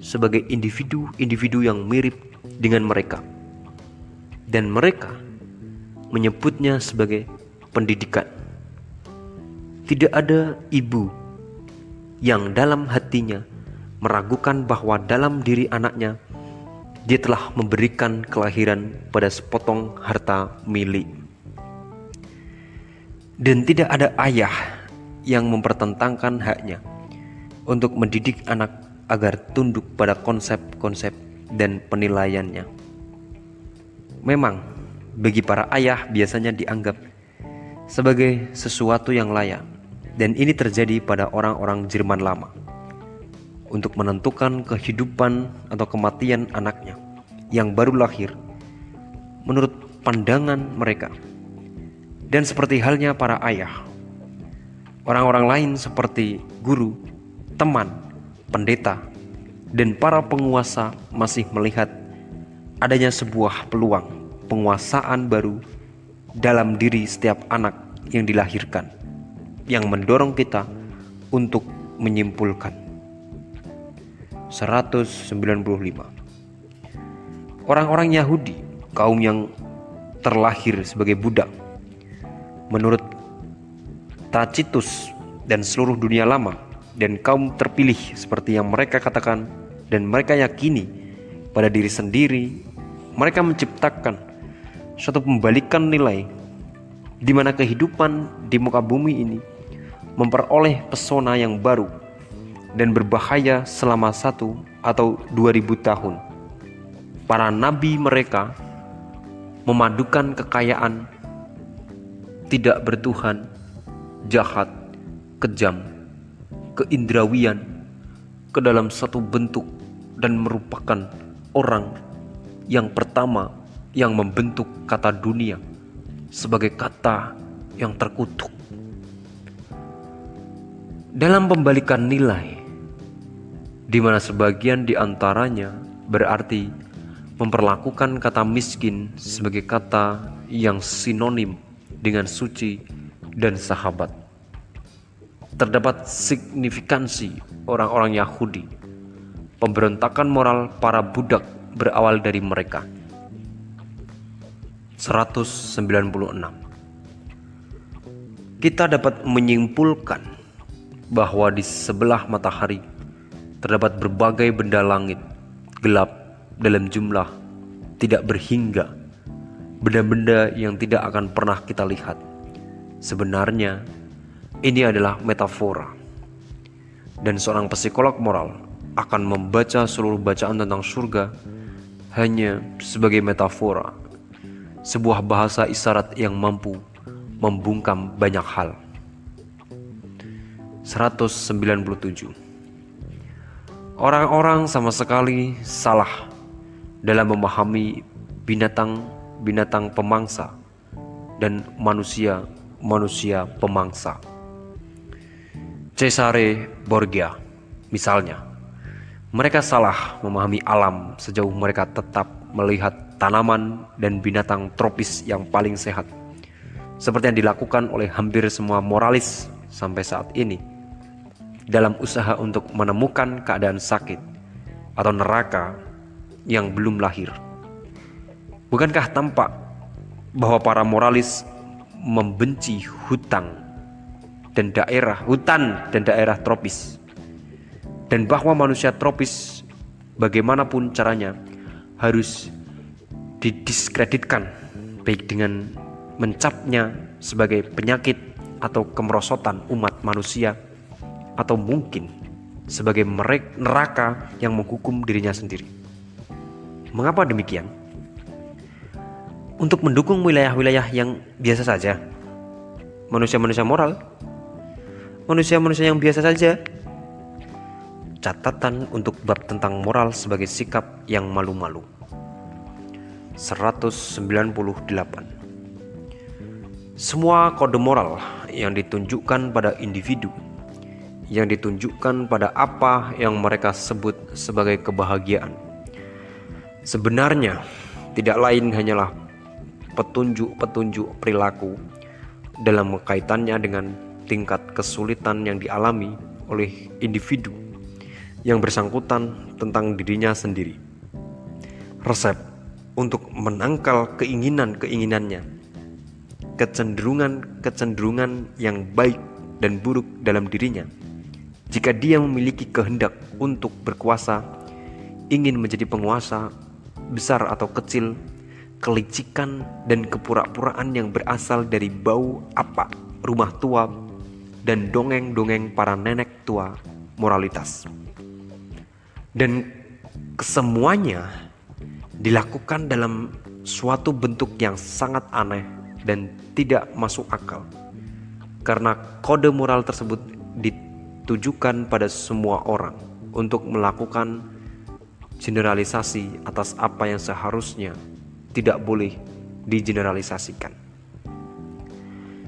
sebagai individu-individu yang mirip dengan mereka, dan mereka menyebutnya sebagai pendidikan. Tidak ada ibu yang dalam hatinya meragukan bahwa dalam diri anaknya dia telah memberikan kelahiran pada sepotong harta milik. Dan tidak ada ayah yang mempertentangkan haknya untuk mendidik anak agar tunduk pada konsep-konsep dan penilaiannya. Memang, bagi para ayah biasanya dianggap sebagai sesuatu yang layak dan ini terjadi pada orang-orang Jerman lama untuk menentukan kehidupan atau kematian anaknya yang baru lahir menurut pandangan mereka. Dan seperti halnya para ayah, orang-orang lain seperti guru, teman, pendeta, dan para penguasa masih melihat adanya sebuah peluang penguasaan baru dalam diri setiap anak yang dilahirkan yang mendorong kita untuk menyimpulkan. 195 Orang-orang Yahudi, kaum yang terlahir sebagai budak menurut Tacitus dan seluruh dunia lama dan kaum terpilih seperti yang mereka katakan dan mereka yakini pada diri sendiri mereka menciptakan suatu pembalikan nilai di mana kehidupan di muka bumi ini memperoleh pesona yang baru dan berbahaya selama satu atau dua ribu tahun. Para nabi mereka memadukan kekayaan, tidak bertuhan, jahat, kejam, keindrawian ke dalam satu bentuk dan merupakan orang yang pertama yang membentuk kata dunia sebagai kata yang terkutuk dalam pembalikan nilai, di mana sebagian di antaranya berarti memperlakukan kata miskin sebagai kata yang sinonim dengan suci dan sahabat. Terdapat signifikansi orang-orang Yahudi, pemberontakan moral para budak berawal dari mereka. 196 Kita dapat menyimpulkan bahwa di sebelah matahari terdapat berbagai benda langit gelap dalam jumlah tidak berhingga, benda-benda yang tidak akan pernah kita lihat. Sebenarnya, ini adalah metafora, dan seorang psikolog moral akan membaca seluruh bacaan tentang surga hanya sebagai metafora, sebuah bahasa isyarat yang mampu membungkam banyak hal. 197 Orang-orang sama sekali salah dalam memahami binatang-binatang pemangsa dan manusia-manusia pemangsa. Cesare Borgia misalnya, mereka salah memahami alam sejauh mereka tetap melihat tanaman dan binatang tropis yang paling sehat. Seperti yang dilakukan oleh hampir semua moralis sampai saat ini dalam usaha untuk menemukan keadaan sakit atau neraka yang belum lahir. Bukankah tampak bahwa para moralis membenci hutang dan daerah hutan dan daerah tropis dan bahwa manusia tropis bagaimanapun caranya harus didiskreditkan baik dengan mencapnya sebagai penyakit atau kemerosotan umat manusia atau mungkin sebagai neraka yang menghukum dirinya sendiri. Mengapa demikian? Untuk mendukung wilayah-wilayah yang biasa saja, manusia-manusia moral, manusia-manusia yang biasa saja. Catatan untuk bab tentang moral sebagai sikap yang malu-malu. 198 Semua kode moral yang ditunjukkan pada individu yang ditunjukkan pada apa yang mereka sebut sebagai kebahagiaan. Sebenarnya, tidak lain hanyalah petunjuk-petunjuk perilaku dalam kaitannya dengan tingkat kesulitan yang dialami oleh individu yang bersangkutan tentang dirinya sendiri. Resep untuk menangkal keinginan-keinginannya, kecenderungan-kecenderungan yang baik dan buruk dalam dirinya jika dia memiliki kehendak untuk berkuasa, ingin menjadi penguasa, besar atau kecil, kelicikan dan kepura-puraan yang berasal dari bau apa rumah tua dan dongeng-dongeng para nenek tua moralitas. Dan kesemuanya dilakukan dalam suatu bentuk yang sangat aneh dan tidak masuk akal. Karena kode moral tersebut ditujukan pada semua orang untuk melakukan generalisasi atas apa yang seharusnya tidak boleh digeneralisasikan.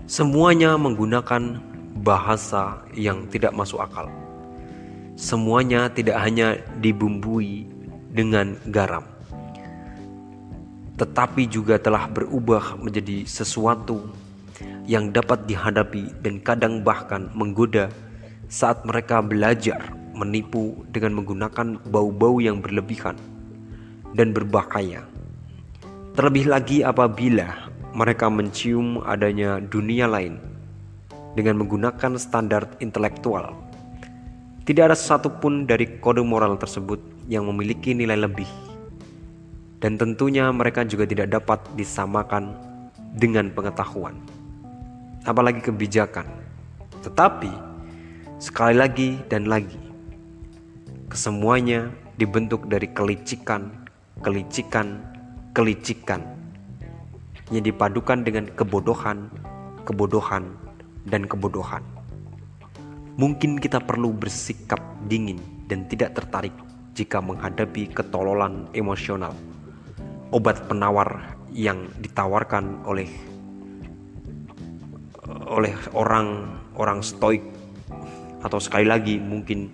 Semuanya menggunakan bahasa yang tidak masuk akal. Semuanya tidak hanya dibumbui dengan garam, tetapi juga telah berubah menjadi sesuatu yang dapat dihadapi dan kadang bahkan menggoda saat mereka belajar menipu dengan menggunakan bau-bau yang berlebihan dan berbahaya. Terlebih lagi apabila mereka mencium adanya dunia lain dengan menggunakan standar intelektual. Tidak ada satupun dari kode moral tersebut yang memiliki nilai lebih. Dan tentunya mereka juga tidak dapat disamakan dengan pengetahuan. Apalagi kebijakan. Tetapi sekali lagi dan lagi. Kesemuanya dibentuk dari kelicikan, kelicikan, kelicikan yang dipadukan dengan kebodohan, kebodohan, dan kebodohan. Mungkin kita perlu bersikap dingin dan tidak tertarik jika menghadapi ketololan emosional. Obat penawar yang ditawarkan oleh oleh orang-orang stoik. Atau sekali lagi mungkin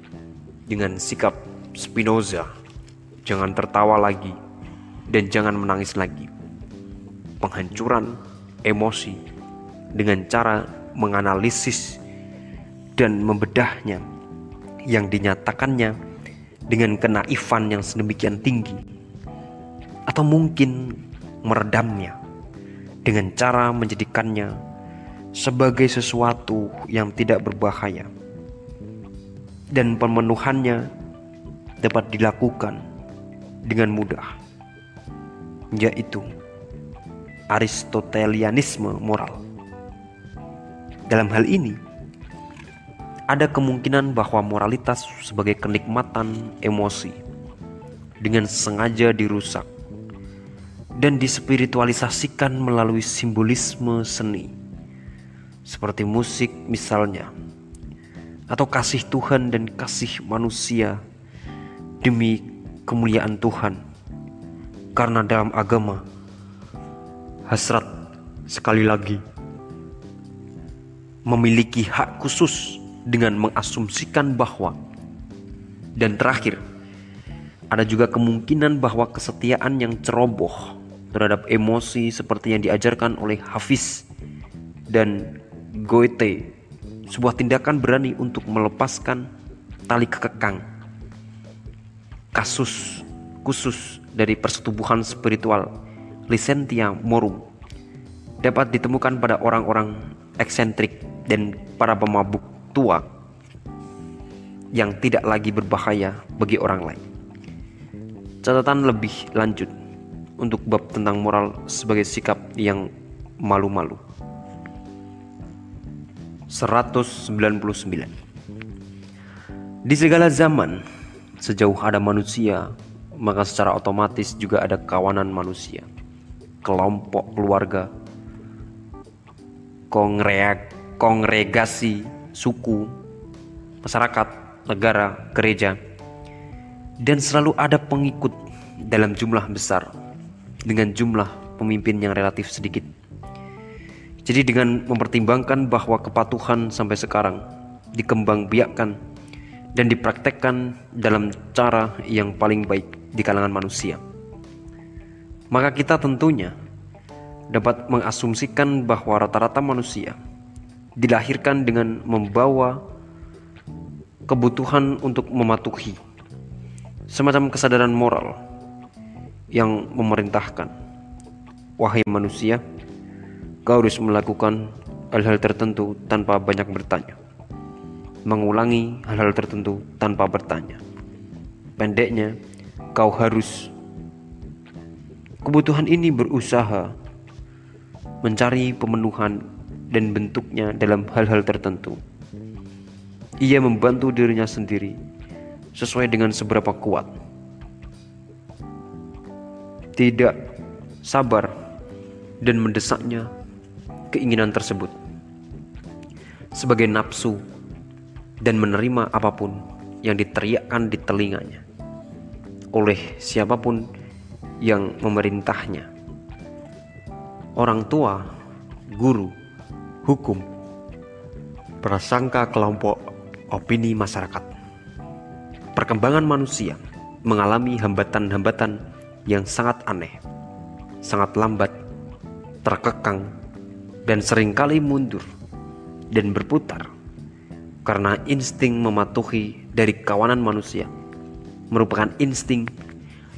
dengan sikap Spinoza. Jangan tertawa lagi dan jangan menangis lagi. Penghancuran emosi dengan cara menganalisis dan membedahnya yang dinyatakannya dengan kenaifan yang sedemikian tinggi atau mungkin meredamnya dengan cara menjadikannya sebagai sesuatu yang tidak berbahaya dan pemenuhannya dapat dilakukan dengan mudah, yaitu Aristotelianisme moral. Dalam hal ini, ada kemungkinan bahwa moralitas sebagai kenikmatan emosi dengan sengaja dirusak dan dispiritualisasikan melalui simbolisme seni, seperti musik misalnya atau kasih Tuhan dan kasih manusia demi kemuliaan Tuhan. Karena dalam agama hasrat sekali lagi memiliki hak khusus dengan mengasumsikan bahwa dan terakhir ada juga kemungkinan bahwa kesetiaan yang ceroboh terhadap emosi seperti yang diajarkan oleh Hafiz dan Goethe sebuah tindakan berani untuk melepaskan tali kekekang. Kasus khusus dari persetubuhan spiritual Licentia Morum dapat ditemukan pada orang-orang eksentrik dan para pemabuk tua yang tidak lagi berbahaya bagi orang lain. catatan lebih lanjut untuk bab tentang moral sebagai sikap yang malu-malu. 199 Di segala zaman, sejauh ada manusia, maka secara otomatis juga ada kawanan manusia, kelompok keluarga, kongreg kongregasi, suku, masyarakat, negara, gereja, dan selalu ada pengikut dalam jumlah besar dengan jumlah pemimpin yang relatif sedikit. Jadi dengan mempertimbangkan bahwa kepatuhan sampai sekarang dikembang biakkan dan dipraktekkan dalam cara yang paling baik di kalangan manusia. Maka kita tentunya dapat mengasumsikan bahwa rata-rata manusia dilahirkan dengan membawa kebutuhan untuk mematuhi semacam kesadaran moral yang memerintahkan wahai manusia kau harus melakukan hal-hal tertentu tanpa banyak bertanya mengulangi hal-hal tertentu tanpa bertanya pendeknya kau harus kebutuhan ini berusaha mencari pemenuhan dan bentuknya dalam hal-hal tertentu. Ia membantu dirinya sendiri sesuai dengan seberapa kuat. Tidak sabar dan mendesaknya keinginan tersebut sebagai nafsu dan menerima apa pun yang diteriakkan di telinganya oleh siapa pun yang memerintahnya. Orang tua, guru, hukum, prasangka kelompok, opini masyarakat. Perkembangan manusia mengalami hambatan-hambatan yang sangat aneh, sangat lambat, terkekang, dan sering kali mundur dan berputar karena insting mematuhi dari kawanan manusia merupakan insting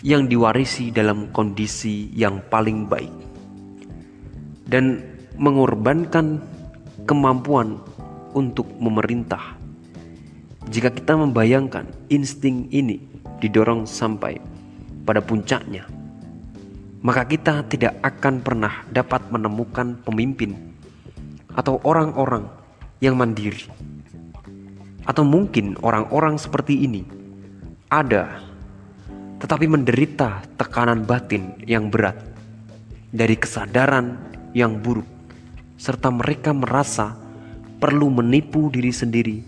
yang diwarisi dalam kondisi yang paling baik dan mengorbankan kemampuan untuk memerintah. Jika kita membayangkan insting ini didorong sampai pada puncaknya, maka kita tidak akan pernah dapat menemukan pemimpin atau orang-orang yang mandiri. Atau mungkin orang-orang seperti ini ada tetapi menderita tekanan batin yang berat dari kesadaran yang buruk serta mereka merasa perlu menipu diri sendiri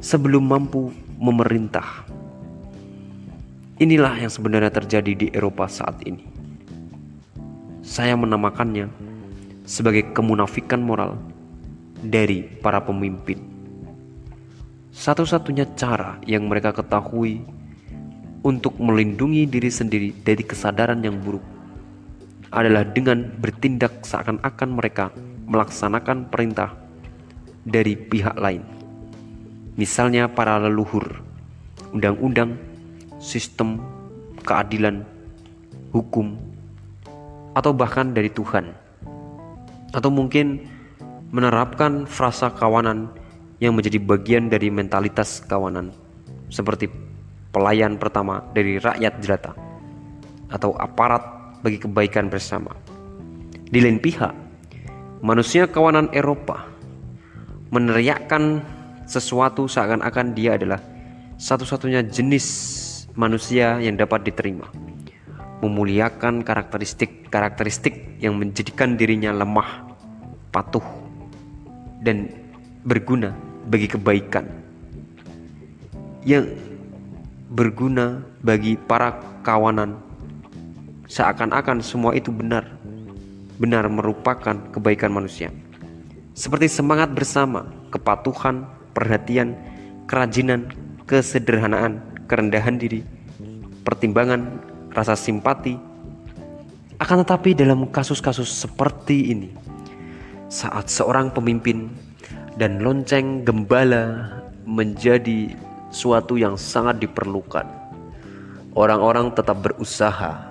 sebelum mampu memerintah. Inilah yang sebenarnya terjadi di Eropa saat ini. Saya menamakannya sebagai kemunafikan moral dari para pemimpin. Satu-satunya cara yang mereka ketahui untuk melindungi diri sendiri dari kesadaran yang buruk adalah dengan bertindak seakan-akan mereka melaksanakan perintah dari pihak lain. Misalnya para leluhur, undang-undang, sistem, keadilan, hukum, atau bahkan dari Tuhan. Atau mungkin menerapkan frasa kawanan yang menjadi bagian dari mentalitas kawanan seperti pelayan pertama dari rakyat jelata atau aparat bagi kebaikan bersama. Di lain pihak, Manusia kawanan Eropa meneriakkan sesuatu seakan-akan dia adalah satu-satunya jenis manusia yang dapat diterima. Memuliakan karakteristik-karakteristik yang menjadikan dirinya lemah, patuh, dan berguna bagi kebaikan. Yang berguna bagi para kawanan seakan-akan semua itu benar benar merupakan kebaikan manusia. Seperti semangat bersama, kepatuhan, perhatian, kerajinan, kesederhanaan, kerendahan diri, pertimbangan, rasa simpati. Akan tetapi dalam kasus-kasus seperti ini, saat seorang pemimpin dan lonceng gembala menjadi suatu yang sangat diperlukan, orang-orang tetap berusaha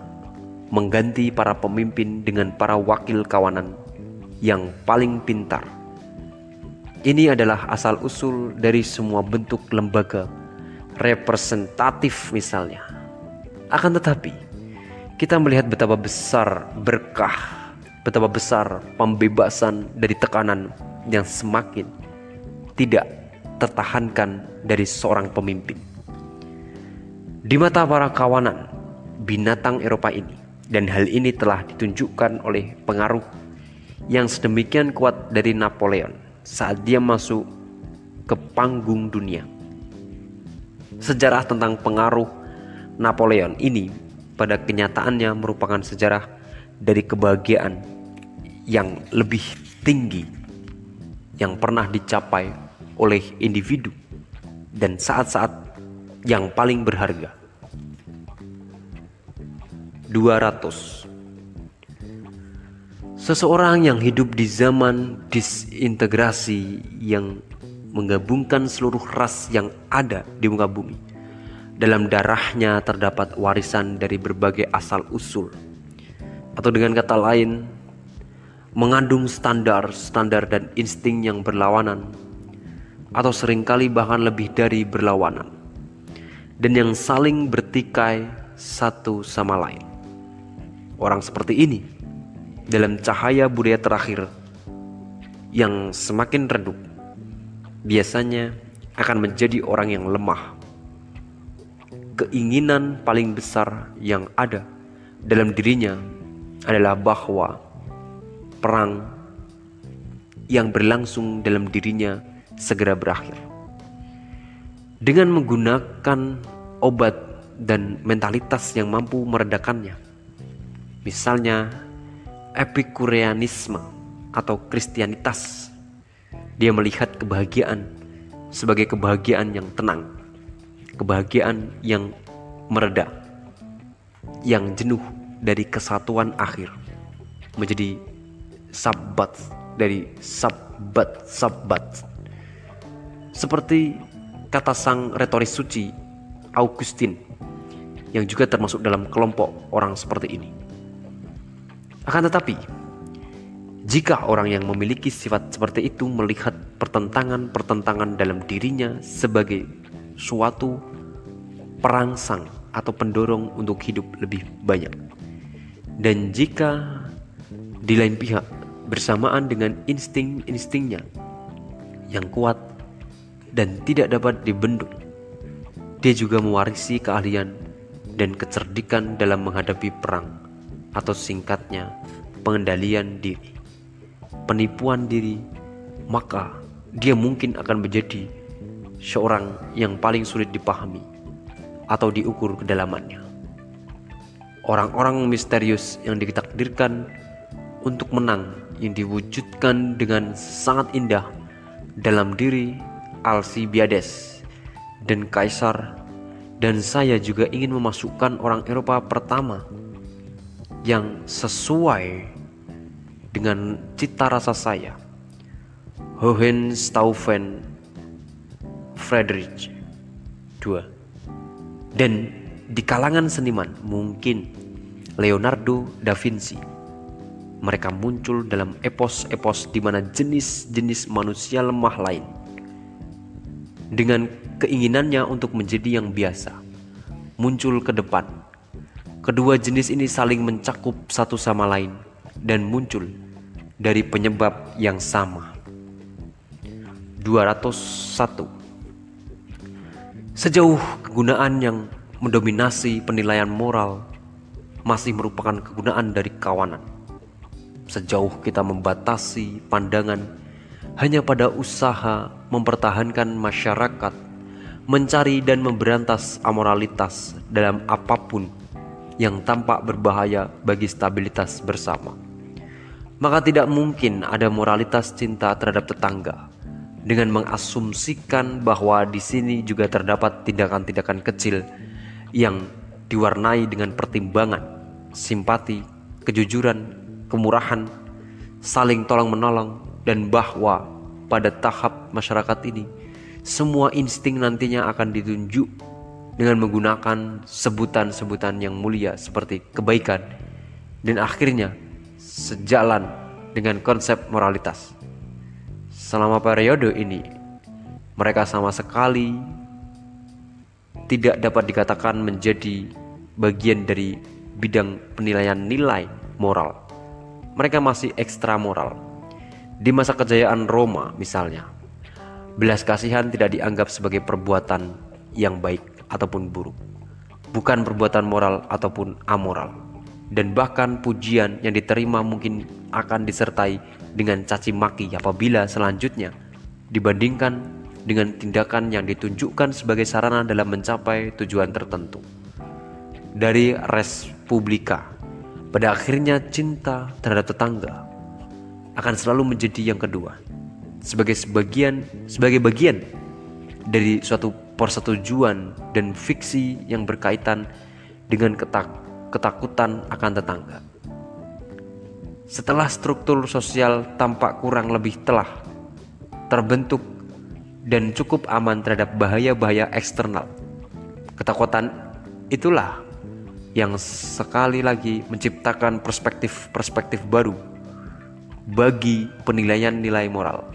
mengganti para pemimpin dengan para wakil kawanan yang paling pintar. Ini adalah asal-usul dari semua bentuk lembaga representatif misalnya. Akan tetapi, kita melihat betapa besar berkah, betapa besar pembebasan dari tekanan yang semakin tidak tertahankan dari seorang pemimpin. Di mata para kawanan binatang Eropa ini, dan hal ini telah ditunjukkan oleh pengaruh yang sedemikian kuat dari Napoleon saat dia masuk ke panggung dunia. Sejarah tentang pengaruh Napoleon ini pada kenyataannya merupakan sejarah dari kebahagiaan yang lebih tinggi yang pernah dicapai oleh individu dan saat-saat yang paling berharga. 200 Seseorang yang hidup di zaman disintegrasi yang menggabungkan seluruh ras yang ada di muka bumi. Dalam darahnya terdapat warisan dari berbagai asal-usul. Atau dengan kata lain, mengandung standar-standar dan insting yang berlawanan atau sering kali bahkan lebih dari berlawanan dan yang saling bertikai satu sama lain. Orang seperti ini dalam cahaya budaya terakhir yang semakin redup, biasanya akan menjadi orang yang lemah. Keinginan paling besar yang ada dalam dirinya adalah bahwa perang yang berlangsung dalam dirinya segera berakhir. Dengan menggunakan obat dan mentalitas yang mampu meredakannya, misalnya epikureanisme atau kristianitas. Dia melihat kebahagiaan sebagai kebahagiaan yang tenang, kebahagiaan yang mereda, yang jenuh dari kesatuan akhir menjadi sabat dari sabat sabat seperti kata sang retoris suci Augustin yang juga termasuk dalam kelompok orang seperti ini. Akan tetapi, jika orang yang memiliki sifat seperti itu melihat pertentangan-pertentangan dalam dirinya sebagai suatu perangsang atau pendorong untuk hidup lebih banyak, dan jika di lain pihak bersamaan dengan insting-instingnya yang kuat dan tidak dapat dibendung, dia juga mewarisi keahlian dan kecerdikan dalam menghadapi perang atau singkatnya pengendalian diri, penipuan diri, maka dia mungkin akan menjadi seorang yang paling sulit dipahami atau diukur kedalamannya. Orang-orang misterius yang ditakdirkan untuk menang yang diwujudkan dengan sangat indah dalam diri Alcibiades dan Kaisar dan saya juga ingin memasukkan orang Eropa pertama yang sesuai dengan cita rasa saya. Hohenstaufen Friedrich II dan di kalangan seniman mungkin Leonardo da Vinci mereka muncul dalam epos-epos di mana jenis-jenis manusia lemah lain. Dengan keinginannya untuk menjadi yang biasa muncul ke depan. Kedua jenis ini saling mencakup satu sama lain dan muncul dari penyebab yang sama. 201. Sejauh kegunaan yang mendominasi penilaian moral masih merupakan kegunaan dari kawanan. Sejauh kita membatasi pandangan hanya pada usaha mempertahankan masyarakat, mencari dan memberantas amoralitas dalam apa pun yang tampak berbahaya bagi stabilitas bersama. Maka tidak mungkin ada moralitas cinta terhadap tetangga. Dengan mengasumsikan bahwa di sini juga terdapat tindakan-tindakan kecil yang diwarnai dengan pertimbangan, simpati, kejujuran, kemurahan, saling tolong-menolong, dan bahwa pada tahap masyarakat ini semua insting nantinya akan ditunjuk dengan menggunakan sebutan-sebutan yang mulia seperti kebaikan. Dan akhirnya sejalan dengan konsep moralitas. Selama periode ini, mereka sama sekali tidak dapat dikatakan menjadi bagian dari bidang penilaian nilai moral. Mereka masih ekstra moral. Di masa kejayaan Roma misalnya, belas kasihan tidak dianggap sebagai perbuatan yang baik ataupun buruk. Bukan perbuatan moral ataupun amoral. Dan bahkan pujian yang diterima mungkin akan disertai dengan caci maki apabila selanjutnya dibandingkan dengan tindakan yang ditunjukkan sebagai sarana dalam mencapai tujuan tertentu. Dari Respublika, pada akhirnya cinta terhadap tetangga akan selalu menjadi yang kedua sebagai sebagian sebagai bagian dari suatu persetujuan dan fiksi yang berkaitan dengan ketak, ketakutan akan tetangga. Setelah struktur sosial tampak kurang lebih telah terbentuk dan cukup aman terhadap bahaya-bahaya eksternal. Ketakutan itulah yang sekali lagi menciptakan perspektif-perspektif baru bagi penilaian nilai moral.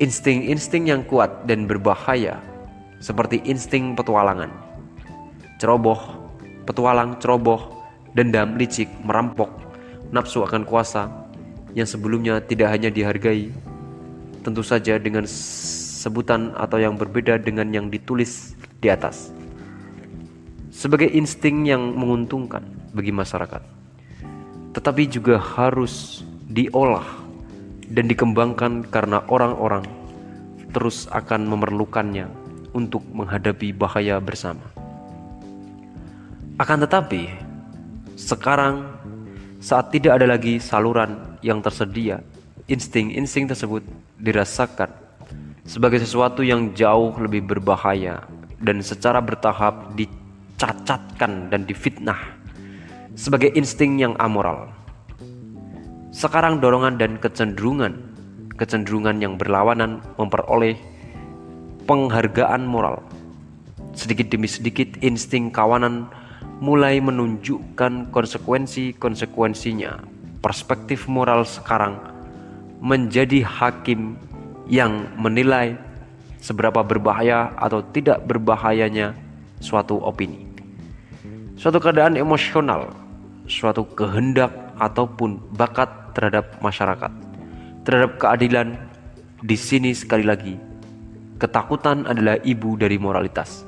Insting-insting yang kuat dan berbahaya seperti insting petualangan, ceroboh, petualang, ceroboh, dendam, licik, merampok, nafsu akan kuasa yang sebelumnya tidak hanya dihargai, tentu saja dengan sebutan atau yang berbeda dengan yang ditulis di atas sebagai insting yang menguntungkan bagi masyarakat, tetapi juga harus diolah dan dikembangkan karena orang-orang terus akan memerlukannya untuk menghadapi bahaya bersama. Akan tetapi, sekarang saat tidak ada lagi saluran yang tersedia, insting-insting tersebut dirasakan sebagai sesuatu yang jauh lebih berbahaya dan secara bertahap di dicacatkan dan difitnah sebagai insting yang amoral. Sekarang dorongan dan kecenderungan, kecenderungan yang berlawanan memperoleh penghargaan moral. Sedikit demi sedikit insting kawanan mulai menunjukkan konsekuensi-konsekuensinya. Perspektif moral sekarang menjadi hakim yang menilai seberapa berbahaya atau tidak berbahayanya suatu opini suatu keadaan emosional, suatu kehendak ataupun bakat terhadap masyarakat, terhadap keadilan. Di sini sekali lagi, ketakutan adalah ibu dari moralitas.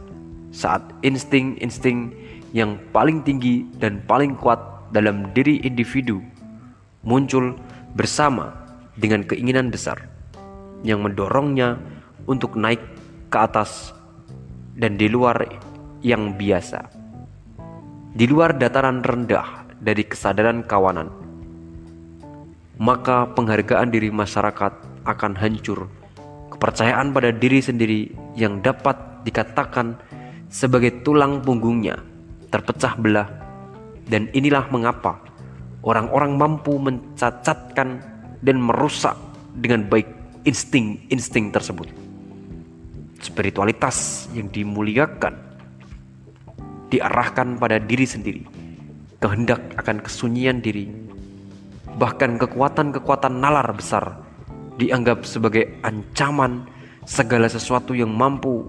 Saat insting-insting yang paling tinggi dan paling kuat dalam diri individu muncul bersama dengan keinginan besar yang mendorongnya untuk naik ke atas dan di luar yang biasa di luar dataran rendah dari kesadaran kawanan, maka penghargaan diri masyarakat akan hancur. Kepercayaan pada diri sendiri yang dapat dikatakan sebagai tulang punggungnya terpecah belah, dan inilah mengapa orang-orang mampu mencacatkan dan merusak dengan baik insting-insting tersebut. Spiritualitas yang dimuliakan diarahkan pada diri sendiri, kehendak akan kesunyian diri, bahkan kekuatan-kekuatan nalar besar dianggap sebagai ancaman segala sesuatu yang mampu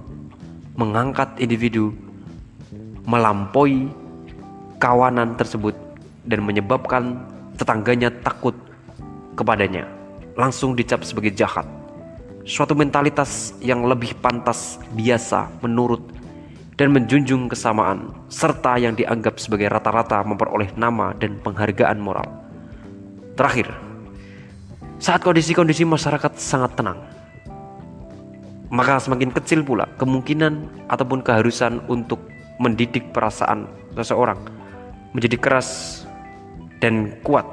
mengangkat individu melampaui kawanan tersebut dan menyebabkan tetangganya takut kepadanya langsung dicap sebagai jahat suatu mentalitas yang lebih pantas biasa menurut dan menjunjung kesamaan, serta yang dianggap sebagai rata-rata memperoleh nama dan penghargaan moral. Terakhir, saat kondisi-kondisi masyarakat sangat tenang, maka semakin kecil pula kemungkinan ataupun keharusan untuk mendidik perasaan seseorang menjadi keras dan kuat.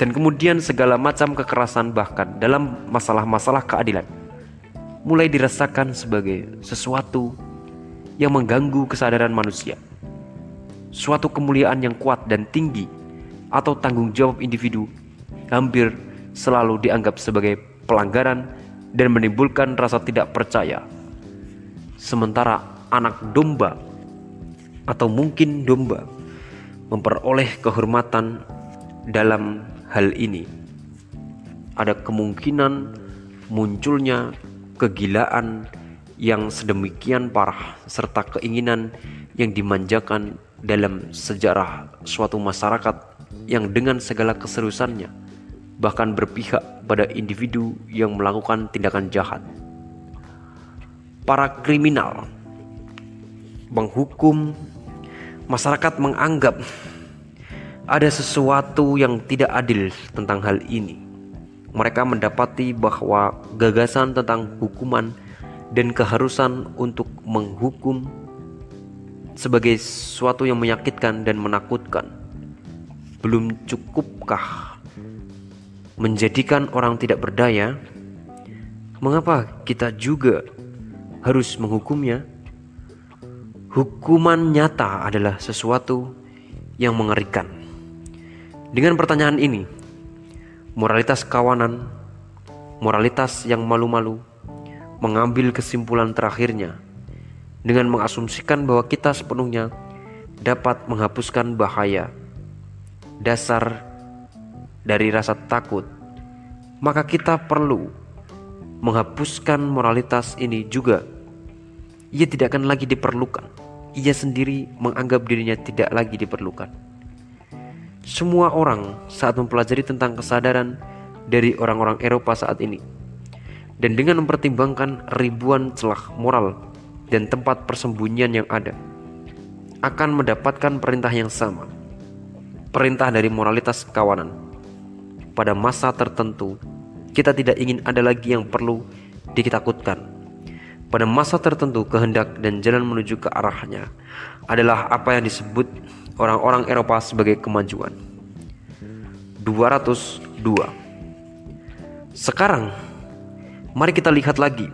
Dan kemudian segala macam kekerasan bahkan dalam masalah-masalah keadilan mulai dirasakan sebagai sesuatu yang mengganggu kesadaran manusia. Suatu kemuliaan yang kuat dan tinggi atau tanggung jawab individu hampir selalu dianggap sebagai pelanggaran dan menimbulkan rasa tidak percaya. Sementara anak domba atau mungkin domba memperoleh kehormatan dalam hal ini. Ada kemungkinan munculnya kegilaan yang sedemikian parah serta keinginan yang dimanjakan dalam sejarah suatu masyarakat yang dengan segala keseriusannya bahkan berpihak pada individu yang melakukan tindakan jahat. Para kriminal menghukum masyarakat menganggap ada sesuatu yang tidak adil tentang hal ini. Mereka mendapati bahwa gagasan tentang hukuman dan keharusan untuk menghukum sebagai sesuatu yang menyakitkan dan menakutkan. Belum cukupkah menjadikan orang tidak berdaya? Mengapa kita juga harus menghukumnya? Hukuman nyata adalah sesuatu yang mengerikan. Dengan pertanyaan ini, moralitas kawanan, moralitas yang malu-malu, mengambil kesimpulan terakhirnya dengan mengasumsikan bahwa kita sepenuhnya dapat menghapuskan bahaya dasar dari rasa takut, maka kita perlu menghapuskan moralitas ini juga. Ia tidak akan lagi diperlukan. Ia sendiri menganggap dirinya tidak lagi diperlukan. Semua orang saat mempelajari tentang kesadaran dari orang-orang Eropa saat ini dan dengan mempertimbangkan ribuan celah moral dan tempat persembunyian yang ada akan mendapatkan perintah yang sama perintah dari moralitas kawanan pada masa tertentu kita tidak ingin ada lagi yang perlu ditakutkan pada masa tertentu kehendak dan jalan menuju ke arahnya adalah apa yang disebut orang-orang Eropa sebagai kemajuan 202 sekarang Mari kita lihat lagi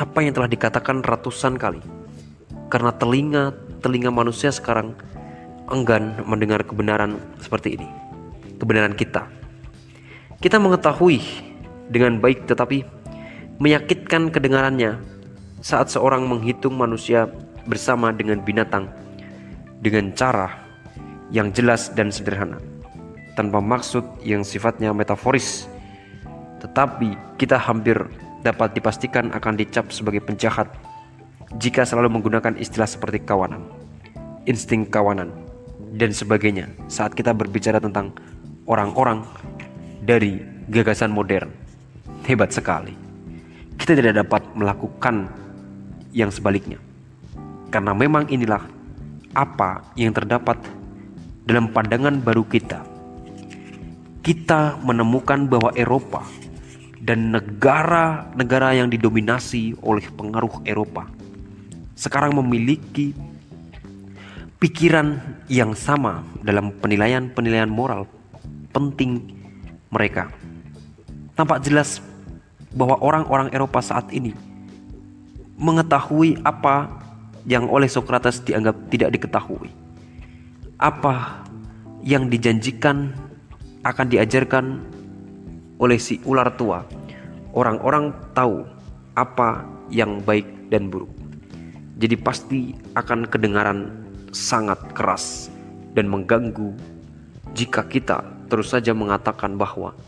apa yang telah dikatakan ratusan kali. Karena telinga-telinga manusia sekarang enggan mendengar kebenaran seperti ini. Kebenaran kita. Kita mengetahui dengan baik tetapi menyakitkan kedengarannya saat seorang menghitung manusia bersama dengan binatang dengan cara yang jelas dan sederhana tanpa maksud yang sifatnya metaforis tetapi kita hampir dapat dipastikan akan dicap sebagai penjahat jika selalu menggunakan istilah seperti kawanan, insting kawanan, dan sebagainya saat kita berbicara tentang orang-orang dari gagasan modern. Hebat sekali. Kita tidak dapat melakukan yang sebaliknya. Karena memang inilah apa yang terdapat dalam pandangan baru kita. Kita menemukan bahwa Eropa dan negara-negara yang didominasi oleh pengaruh Eropa sekarang memiliki pikiran yang sama dalam penilaian-penilaian moral penting mereka. Tampak jelas bahwa orang-orang Eropa saat ini mengetahui apa yang oleh Socrates dianggap tidak diketahui. Apa yang dijanjikan akan diajarkan oleh si ular tua, orang-orang tahu apa yang baik dan buruk. Jadi pasti akan kedengaran sangat keras dan mengganggu jika kita terus saja mengatakan bahwa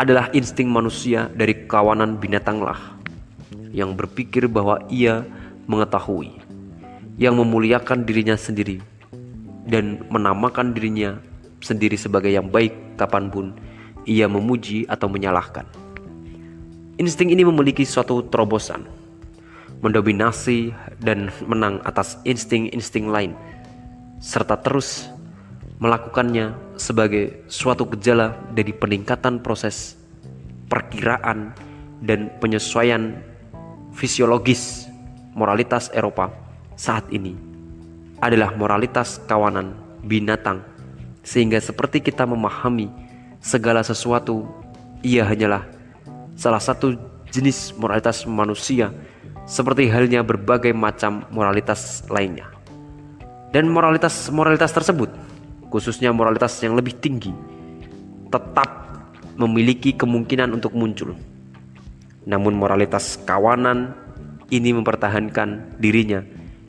adalah insting manusia dari kawanan binatanglah yang berpikir bahwa ia mengetahui, yang memuliakan dirinya sendiri dan menamakan dirinya sendiri sebagai yang baik kapan pun ia memuji atau menyalahkan. Insting ini memiliki suatu terobosan, mendominasi dan menang atas insting-insting lain, serta terus melakukannya sebagai suatu gejala dari peningkatan proses perkiraan dan penyesuaian fisiologis moralitas Eropa saat ini adalah moralitas kawanan binatang sehingga seperti kita memahami segala sesuatu ia hanyalah salah satu jenis moralitas manusia seperti halnya berbagai macam moralitas lainnya. Dan moralitas-moralitas tersebut, khususnya moralitas yang lebih tinggi, tetap memiliki kemungkinan untuk muncul. Namun moralitas kawanan ini mempertahankan dirinya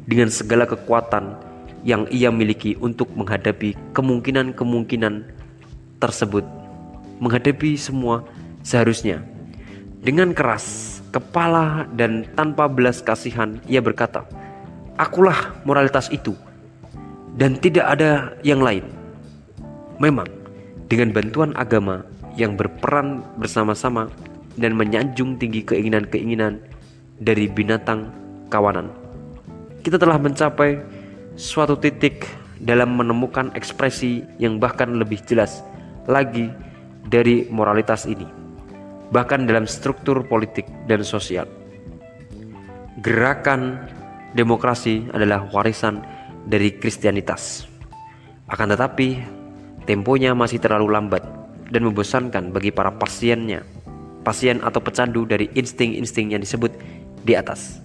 dengan segala kekuatan yang ia miliki untuk menghadapi kemungkinan-kemungkinan tersebut menghadapi semua seharusnya. Dengan keras kepala dan tanpa belas kasihan ia berkata, akulah moralitas itu dan tidak ada yang lain. Memang dengan bantuan agama yang berperan bersama-sama dan menyanjung tinggi keinginan-keinginan dari binatang kawanan. Kita telah mencapai suatu titik dalam menemukan ekspresi yang bahkan lebih jelas lagi dari moralitas ini, bahkan dalam struktur politik dan sosial. Gerakan demokrasi adalah warisan dari Kristianitas. Akan tetapi, temponya masih terlalu lambat dan membosankan bagi para pasiennya, pasien atau pecandu dari insting-insting yang disebut di atas.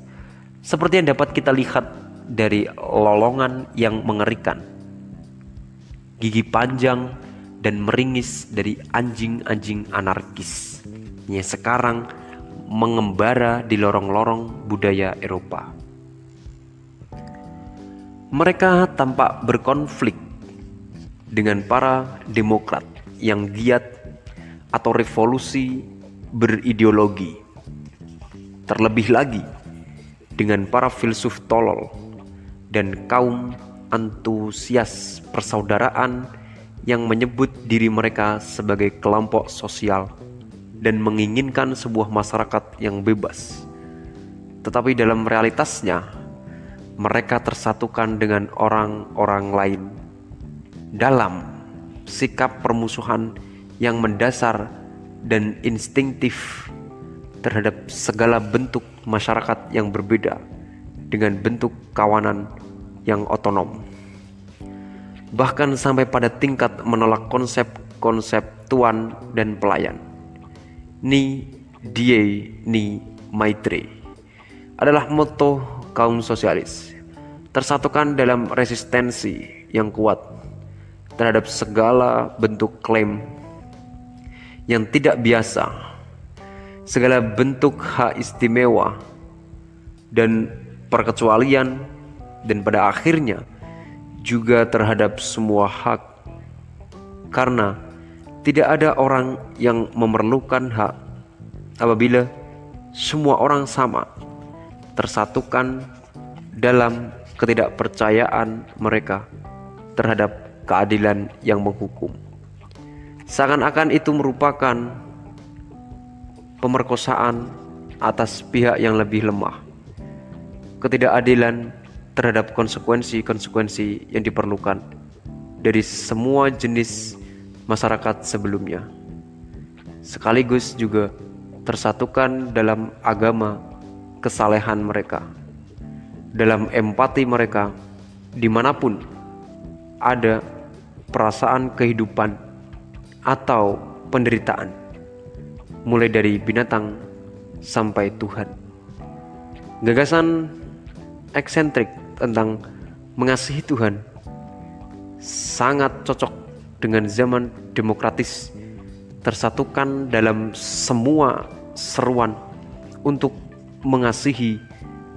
Seperti yang dapat kita lihat dari lolongan yang mengerikan, gigi panjang dan meringis dari anjing-anjing anarkis yang sekarang mengembara di lorong-lorong budaya Eropa. Mereka tampak berkonflik dengan para demokrat yang giat atau revolusi berideologi. Terlebih lagi dengan para filsuf tolol dan kaum antusias persaudaraan yang menyebut diri mereka sebagai kelompok sosial dan menginginkan sebuah masyarakat yang bebas. Tetapi dalam realitasnya, mereka tersatukan dengan orang-orang lain dalam sikap permusuhan yang mendasar dan instinktif terhadap segala bentuk masyarakat yang berbeda dengan bentuk kawanan yang otonom. Bahkan sampai pada tingkat menolak konsep-konsep tuan dan pelayan. Ni die ni maitre adalah moto kaum sosialis. Tersatukan dalam resistensi yang kuat terhadap segala bentuk klaim yang tidak biasa, segala bentuk hak istimewa dan perkecualian dan pada akhirnya juga terhadap semua hak karena tidak ada orang yang memerlukan hak apabila semua orang sama tersatukan dalam ketidakpercayaan mereka terhadap keadilan yang menghukum. Seakan-akan itu merupakan pemerkosaan atas pihak yang lebih lemah. Ketidakadilan terhadap konsekuensi-konsekuensi yang diperlukan dari semua jenis masyarakat sebelumnya. Sekaligus juga tersatukan dalam agama kesalehan mereka, dalam empati mereka, di mana pun ada perasaan kehidupan atau penderitaan, mulai dari binatang sampai Tuhan. Gagasan eksentrik tentang mengasihi Tuhan sangat cocok dengan zaman demokratis tersatukan dalam semua seruan untuk mengasihi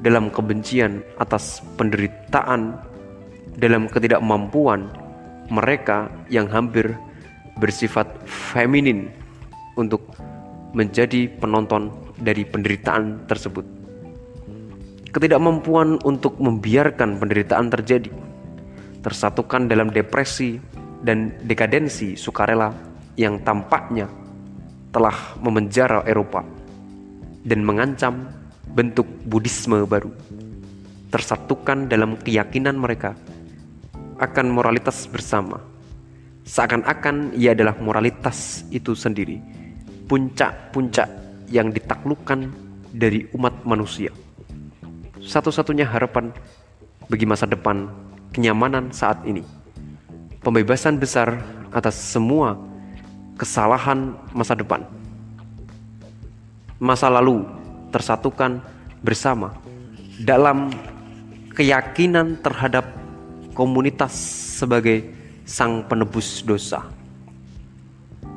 dalam kebencian atas penderitaan dalam ketidakmampuan mereka yang hampir bersifat feminin untuk menjadi penonton dari penderitaan tersebut. Ketidakmampuan untuk membiarkan penderitaan terjadi, tersatukan dalam depresi dan dekadensi sukarela yang tampaknya telah memenjara Eropa dan mengancam bentuk Buddhisme baru, tersatukan dalam keyakinan mereka akan moralitas bersama Seakan-akan ia adalah moralitas itu sendiri, puncak-puncak yang ditaklukkan dari umat manusia. Satu-satunya harapan bagi masa depan kenyamanan saat ini. Pembebasan besar atas semua kesalahan masa depan. Masa lalu tersatukan bersama dalam keyakinan terhadap komunitas sebagai sang penebus dosa.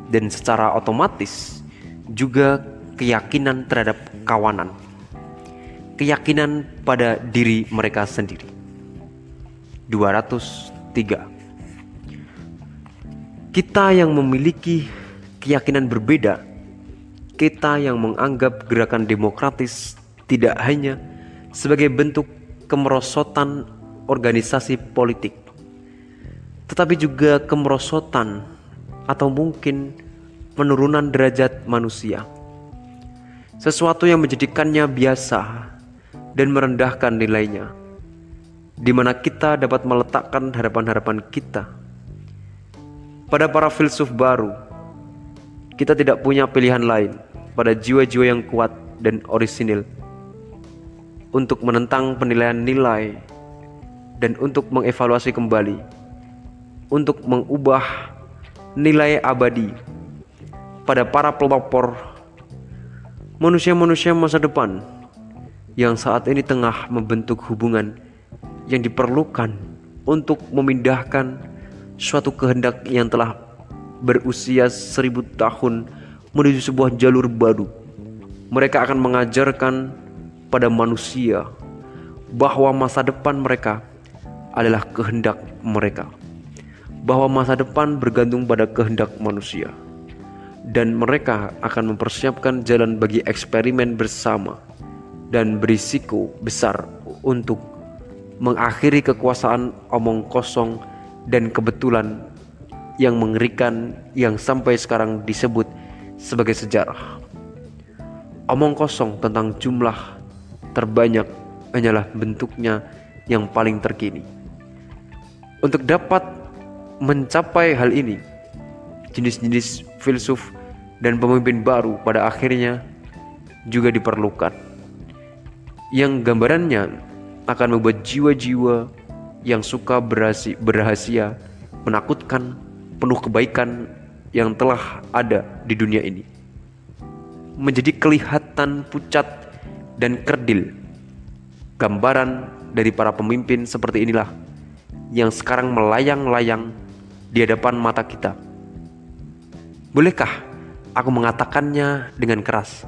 Dan secara otomatis juga keyakinan terhadap kawanan. Keyakinan pada diri mereka sendiri. 203. Kita yang memiliki keyakinan berbeda, kita yang menganggap gerakan demokratis tidak hanya sebagai bentuk kemerosotan organisasi politik, tetapi juga kemerosotan atau mungkin penurunan derajat manusia. Sesuatu yang menjadikannya biasa dan merendahkan nilainya, di mana kita dapat meletakkan harapan-harapan kita. Pada para filsuf baru, kita tidak punya pilihan lain pada jiwa-jiwa yang kuat dan orisinil untuk menentang penilaian nilai dan untuk mengevaluasi kembali, untuk mengubah nilai abadi pada para pelopor manusia-manusia masa depan yang saat ini tengah membentuk hubungan yang diperlukan untuk memindahkan suatu kehendak yang telah berusia seribu tahun menuju sebuah jalur baru. Mereka akan mengajarkan pada manusia bahwa masa depan mereka adalah kehendak mereka, bahwa masa depan bergantung pada kehendak manusia, dan mereka akan mempersiapkan jalan bagi eksperimen bersama dan berisiko besar untuk mengakhiri kekuasaan omong kosong dan kebetulan yang mengerikan yang sampai sekarang disebut sebagai sejarah. Omong kosong tentang jumlah terbanyak hanyalah bentuknya yang paling terkini. Untuk dapat mencapai hal ini, jenis-jenis filsuf dan pemimpin baru pada akhirnya juga diperlukan. Yang gambarannya akan membuat jiwa-jiwa yang suka berhasil, berhasil menakutkan, penuh kebaikan yang telah ada di dunia ini. Menjadi kelihatan pucat dan kerdil. Gambaran dari para pemimpin seperti inilah yang sekarang melayang-layang di hadapan mata kita. Bolehkah aku mengatakannya dengan keras?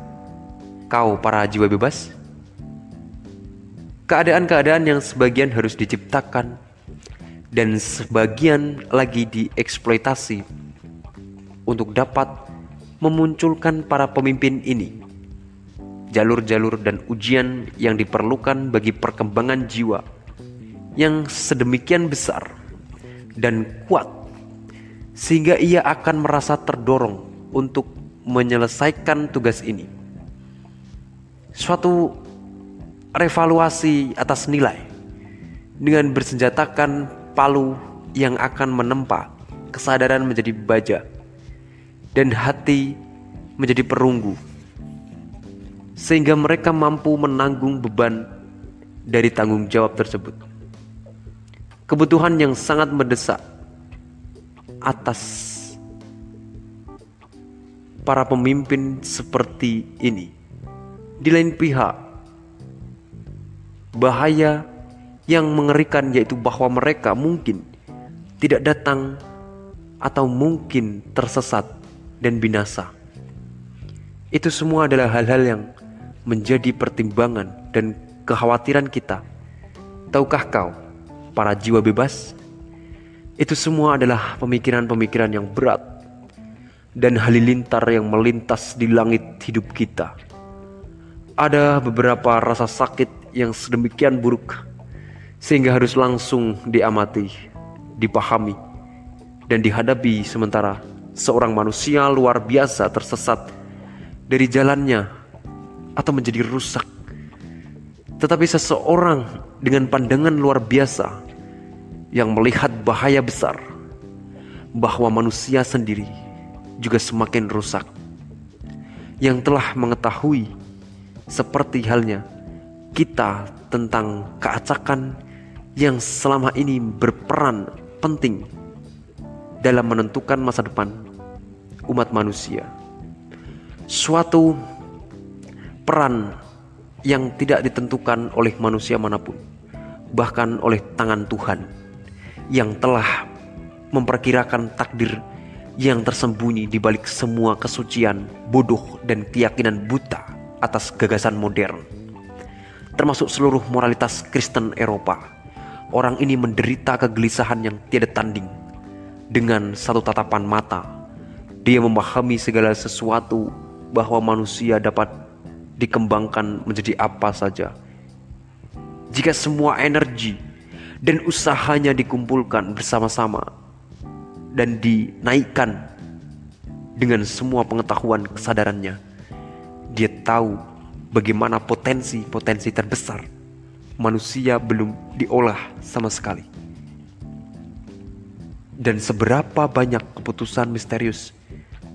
Kau para jiwa bebas? Keadaan-keadaan yang sebagian harus diciptakan dan sebagian lagi dieksploitasi untuk dapat memunculkan para pemimpin ini. Jalur-jalur dan ujian yang diperlukan bagi perkembangan jiwa yang sedemikian besar dan kuat sehingga ia akan merasa terdorong untuk menyelesaikan tugas ini. Suatu revaluasi atas nilai dengan bersenjatakan palu yang akan menempa kesadaran menjadi baja dan hati menjadi perunggu sehingga mereka mampu menanggung beban dari tanggung jawab tersebut. Kebutuhan yang sangat mendesak atas para pemimpin seperti ini. Di lain pihak, bahaya yang mengerikan yaitu bahwa mereka mungkin tidak datang atau mungkin tersesat dan binasa. Itu semua adalah hal-hal yang menjadi pertimbangan dan kekhawatiran kita. Tahukah kau, para jiwa bebas? Itu semua adalah pemikiran-pemikiran yang berat dan halilintar yang melintas di langit hidup kita. Ada beberapa rasa sakit yang sedemikian buruk sehingga harus langsung diamati, dipahami, dan dihadapi sementara seorang manusia luar biasa tersesat dari jalannya atau menjadi rusak. Tetapi seseorang dengan pandangan luar biasa yang melihat bahaya besar bahwa manusia sendiri juga semakin rusak. Yang telah mengetahui seperti halnya kita tentang keacakan yang selama ini berperan penting dalam menentukan masa depan umat manusia. Suatu peran yang tidak ditentukan oleh manusia mana pun, bahkan oleh tangan Tuhan yang telah memperkirakan takdir yang tersembunyi di balik semua kesucian, bodoh, dan keyakinan buta atas gagasan modern termasuk seluruh moralitas Kristen Eropa. Orang ini menderita kegelisahan yang tiada tanding. Dengan satu tatapan mata, dia memahami segala sesuatu bahwa manusia dapat dikembangkan menjadi apa saja jika semua energi dan usahanya dikumpulkan bersama-sama dan dinaikkan dengan semua pengetahuan kesadarannya, dia tahu bagaimana potensi-potensi terbesar manusia belum diolah sama sekali. Dan seberapa banyak keputusan misterius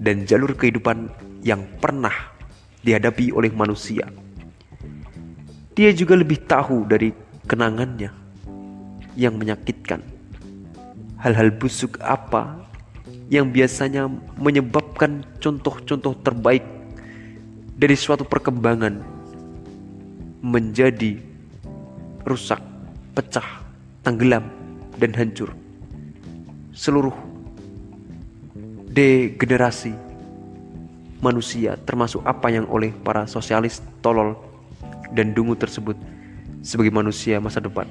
dan jalur kehidupan yang pernah dihadapi oleh manusia. Dia juga lebih tahu dari kenangannya yang menyakitkan. Hal-hal busuk apa yang biasanya menyebabkan contoh-contoh terbaik dari suatu perkembangan menjadi rusak, pecah, tenggelam, dan hancur. Seluruh degenerasi manusia termasuk apa yang oleh para sosialis tolol dan dungu tersebut sebagai manusia masa depan.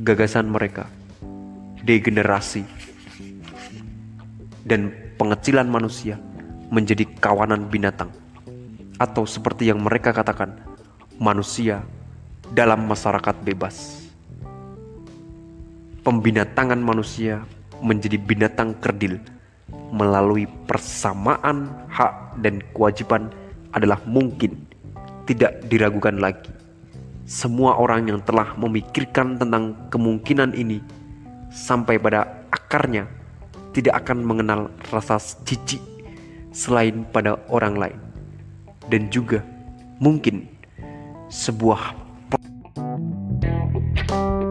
Gagasan mereka, degenerasi, dan pengecilan manusia menjadi kawanan binatang atau seperti yang mereka katakan manusia dalam masyarakat bebas. Pembinatangan manusia menjadi binatang kerdil melalui persamaan hak dan kewajiban adalah mungkin tidak diragukan lagi semua orang yang telah memikirkan tentang kemungkinan ini sampai pada akarnya tidak akan mengenal rasa jijik selain pada orang lain. Dan juga mungkin sebuah thank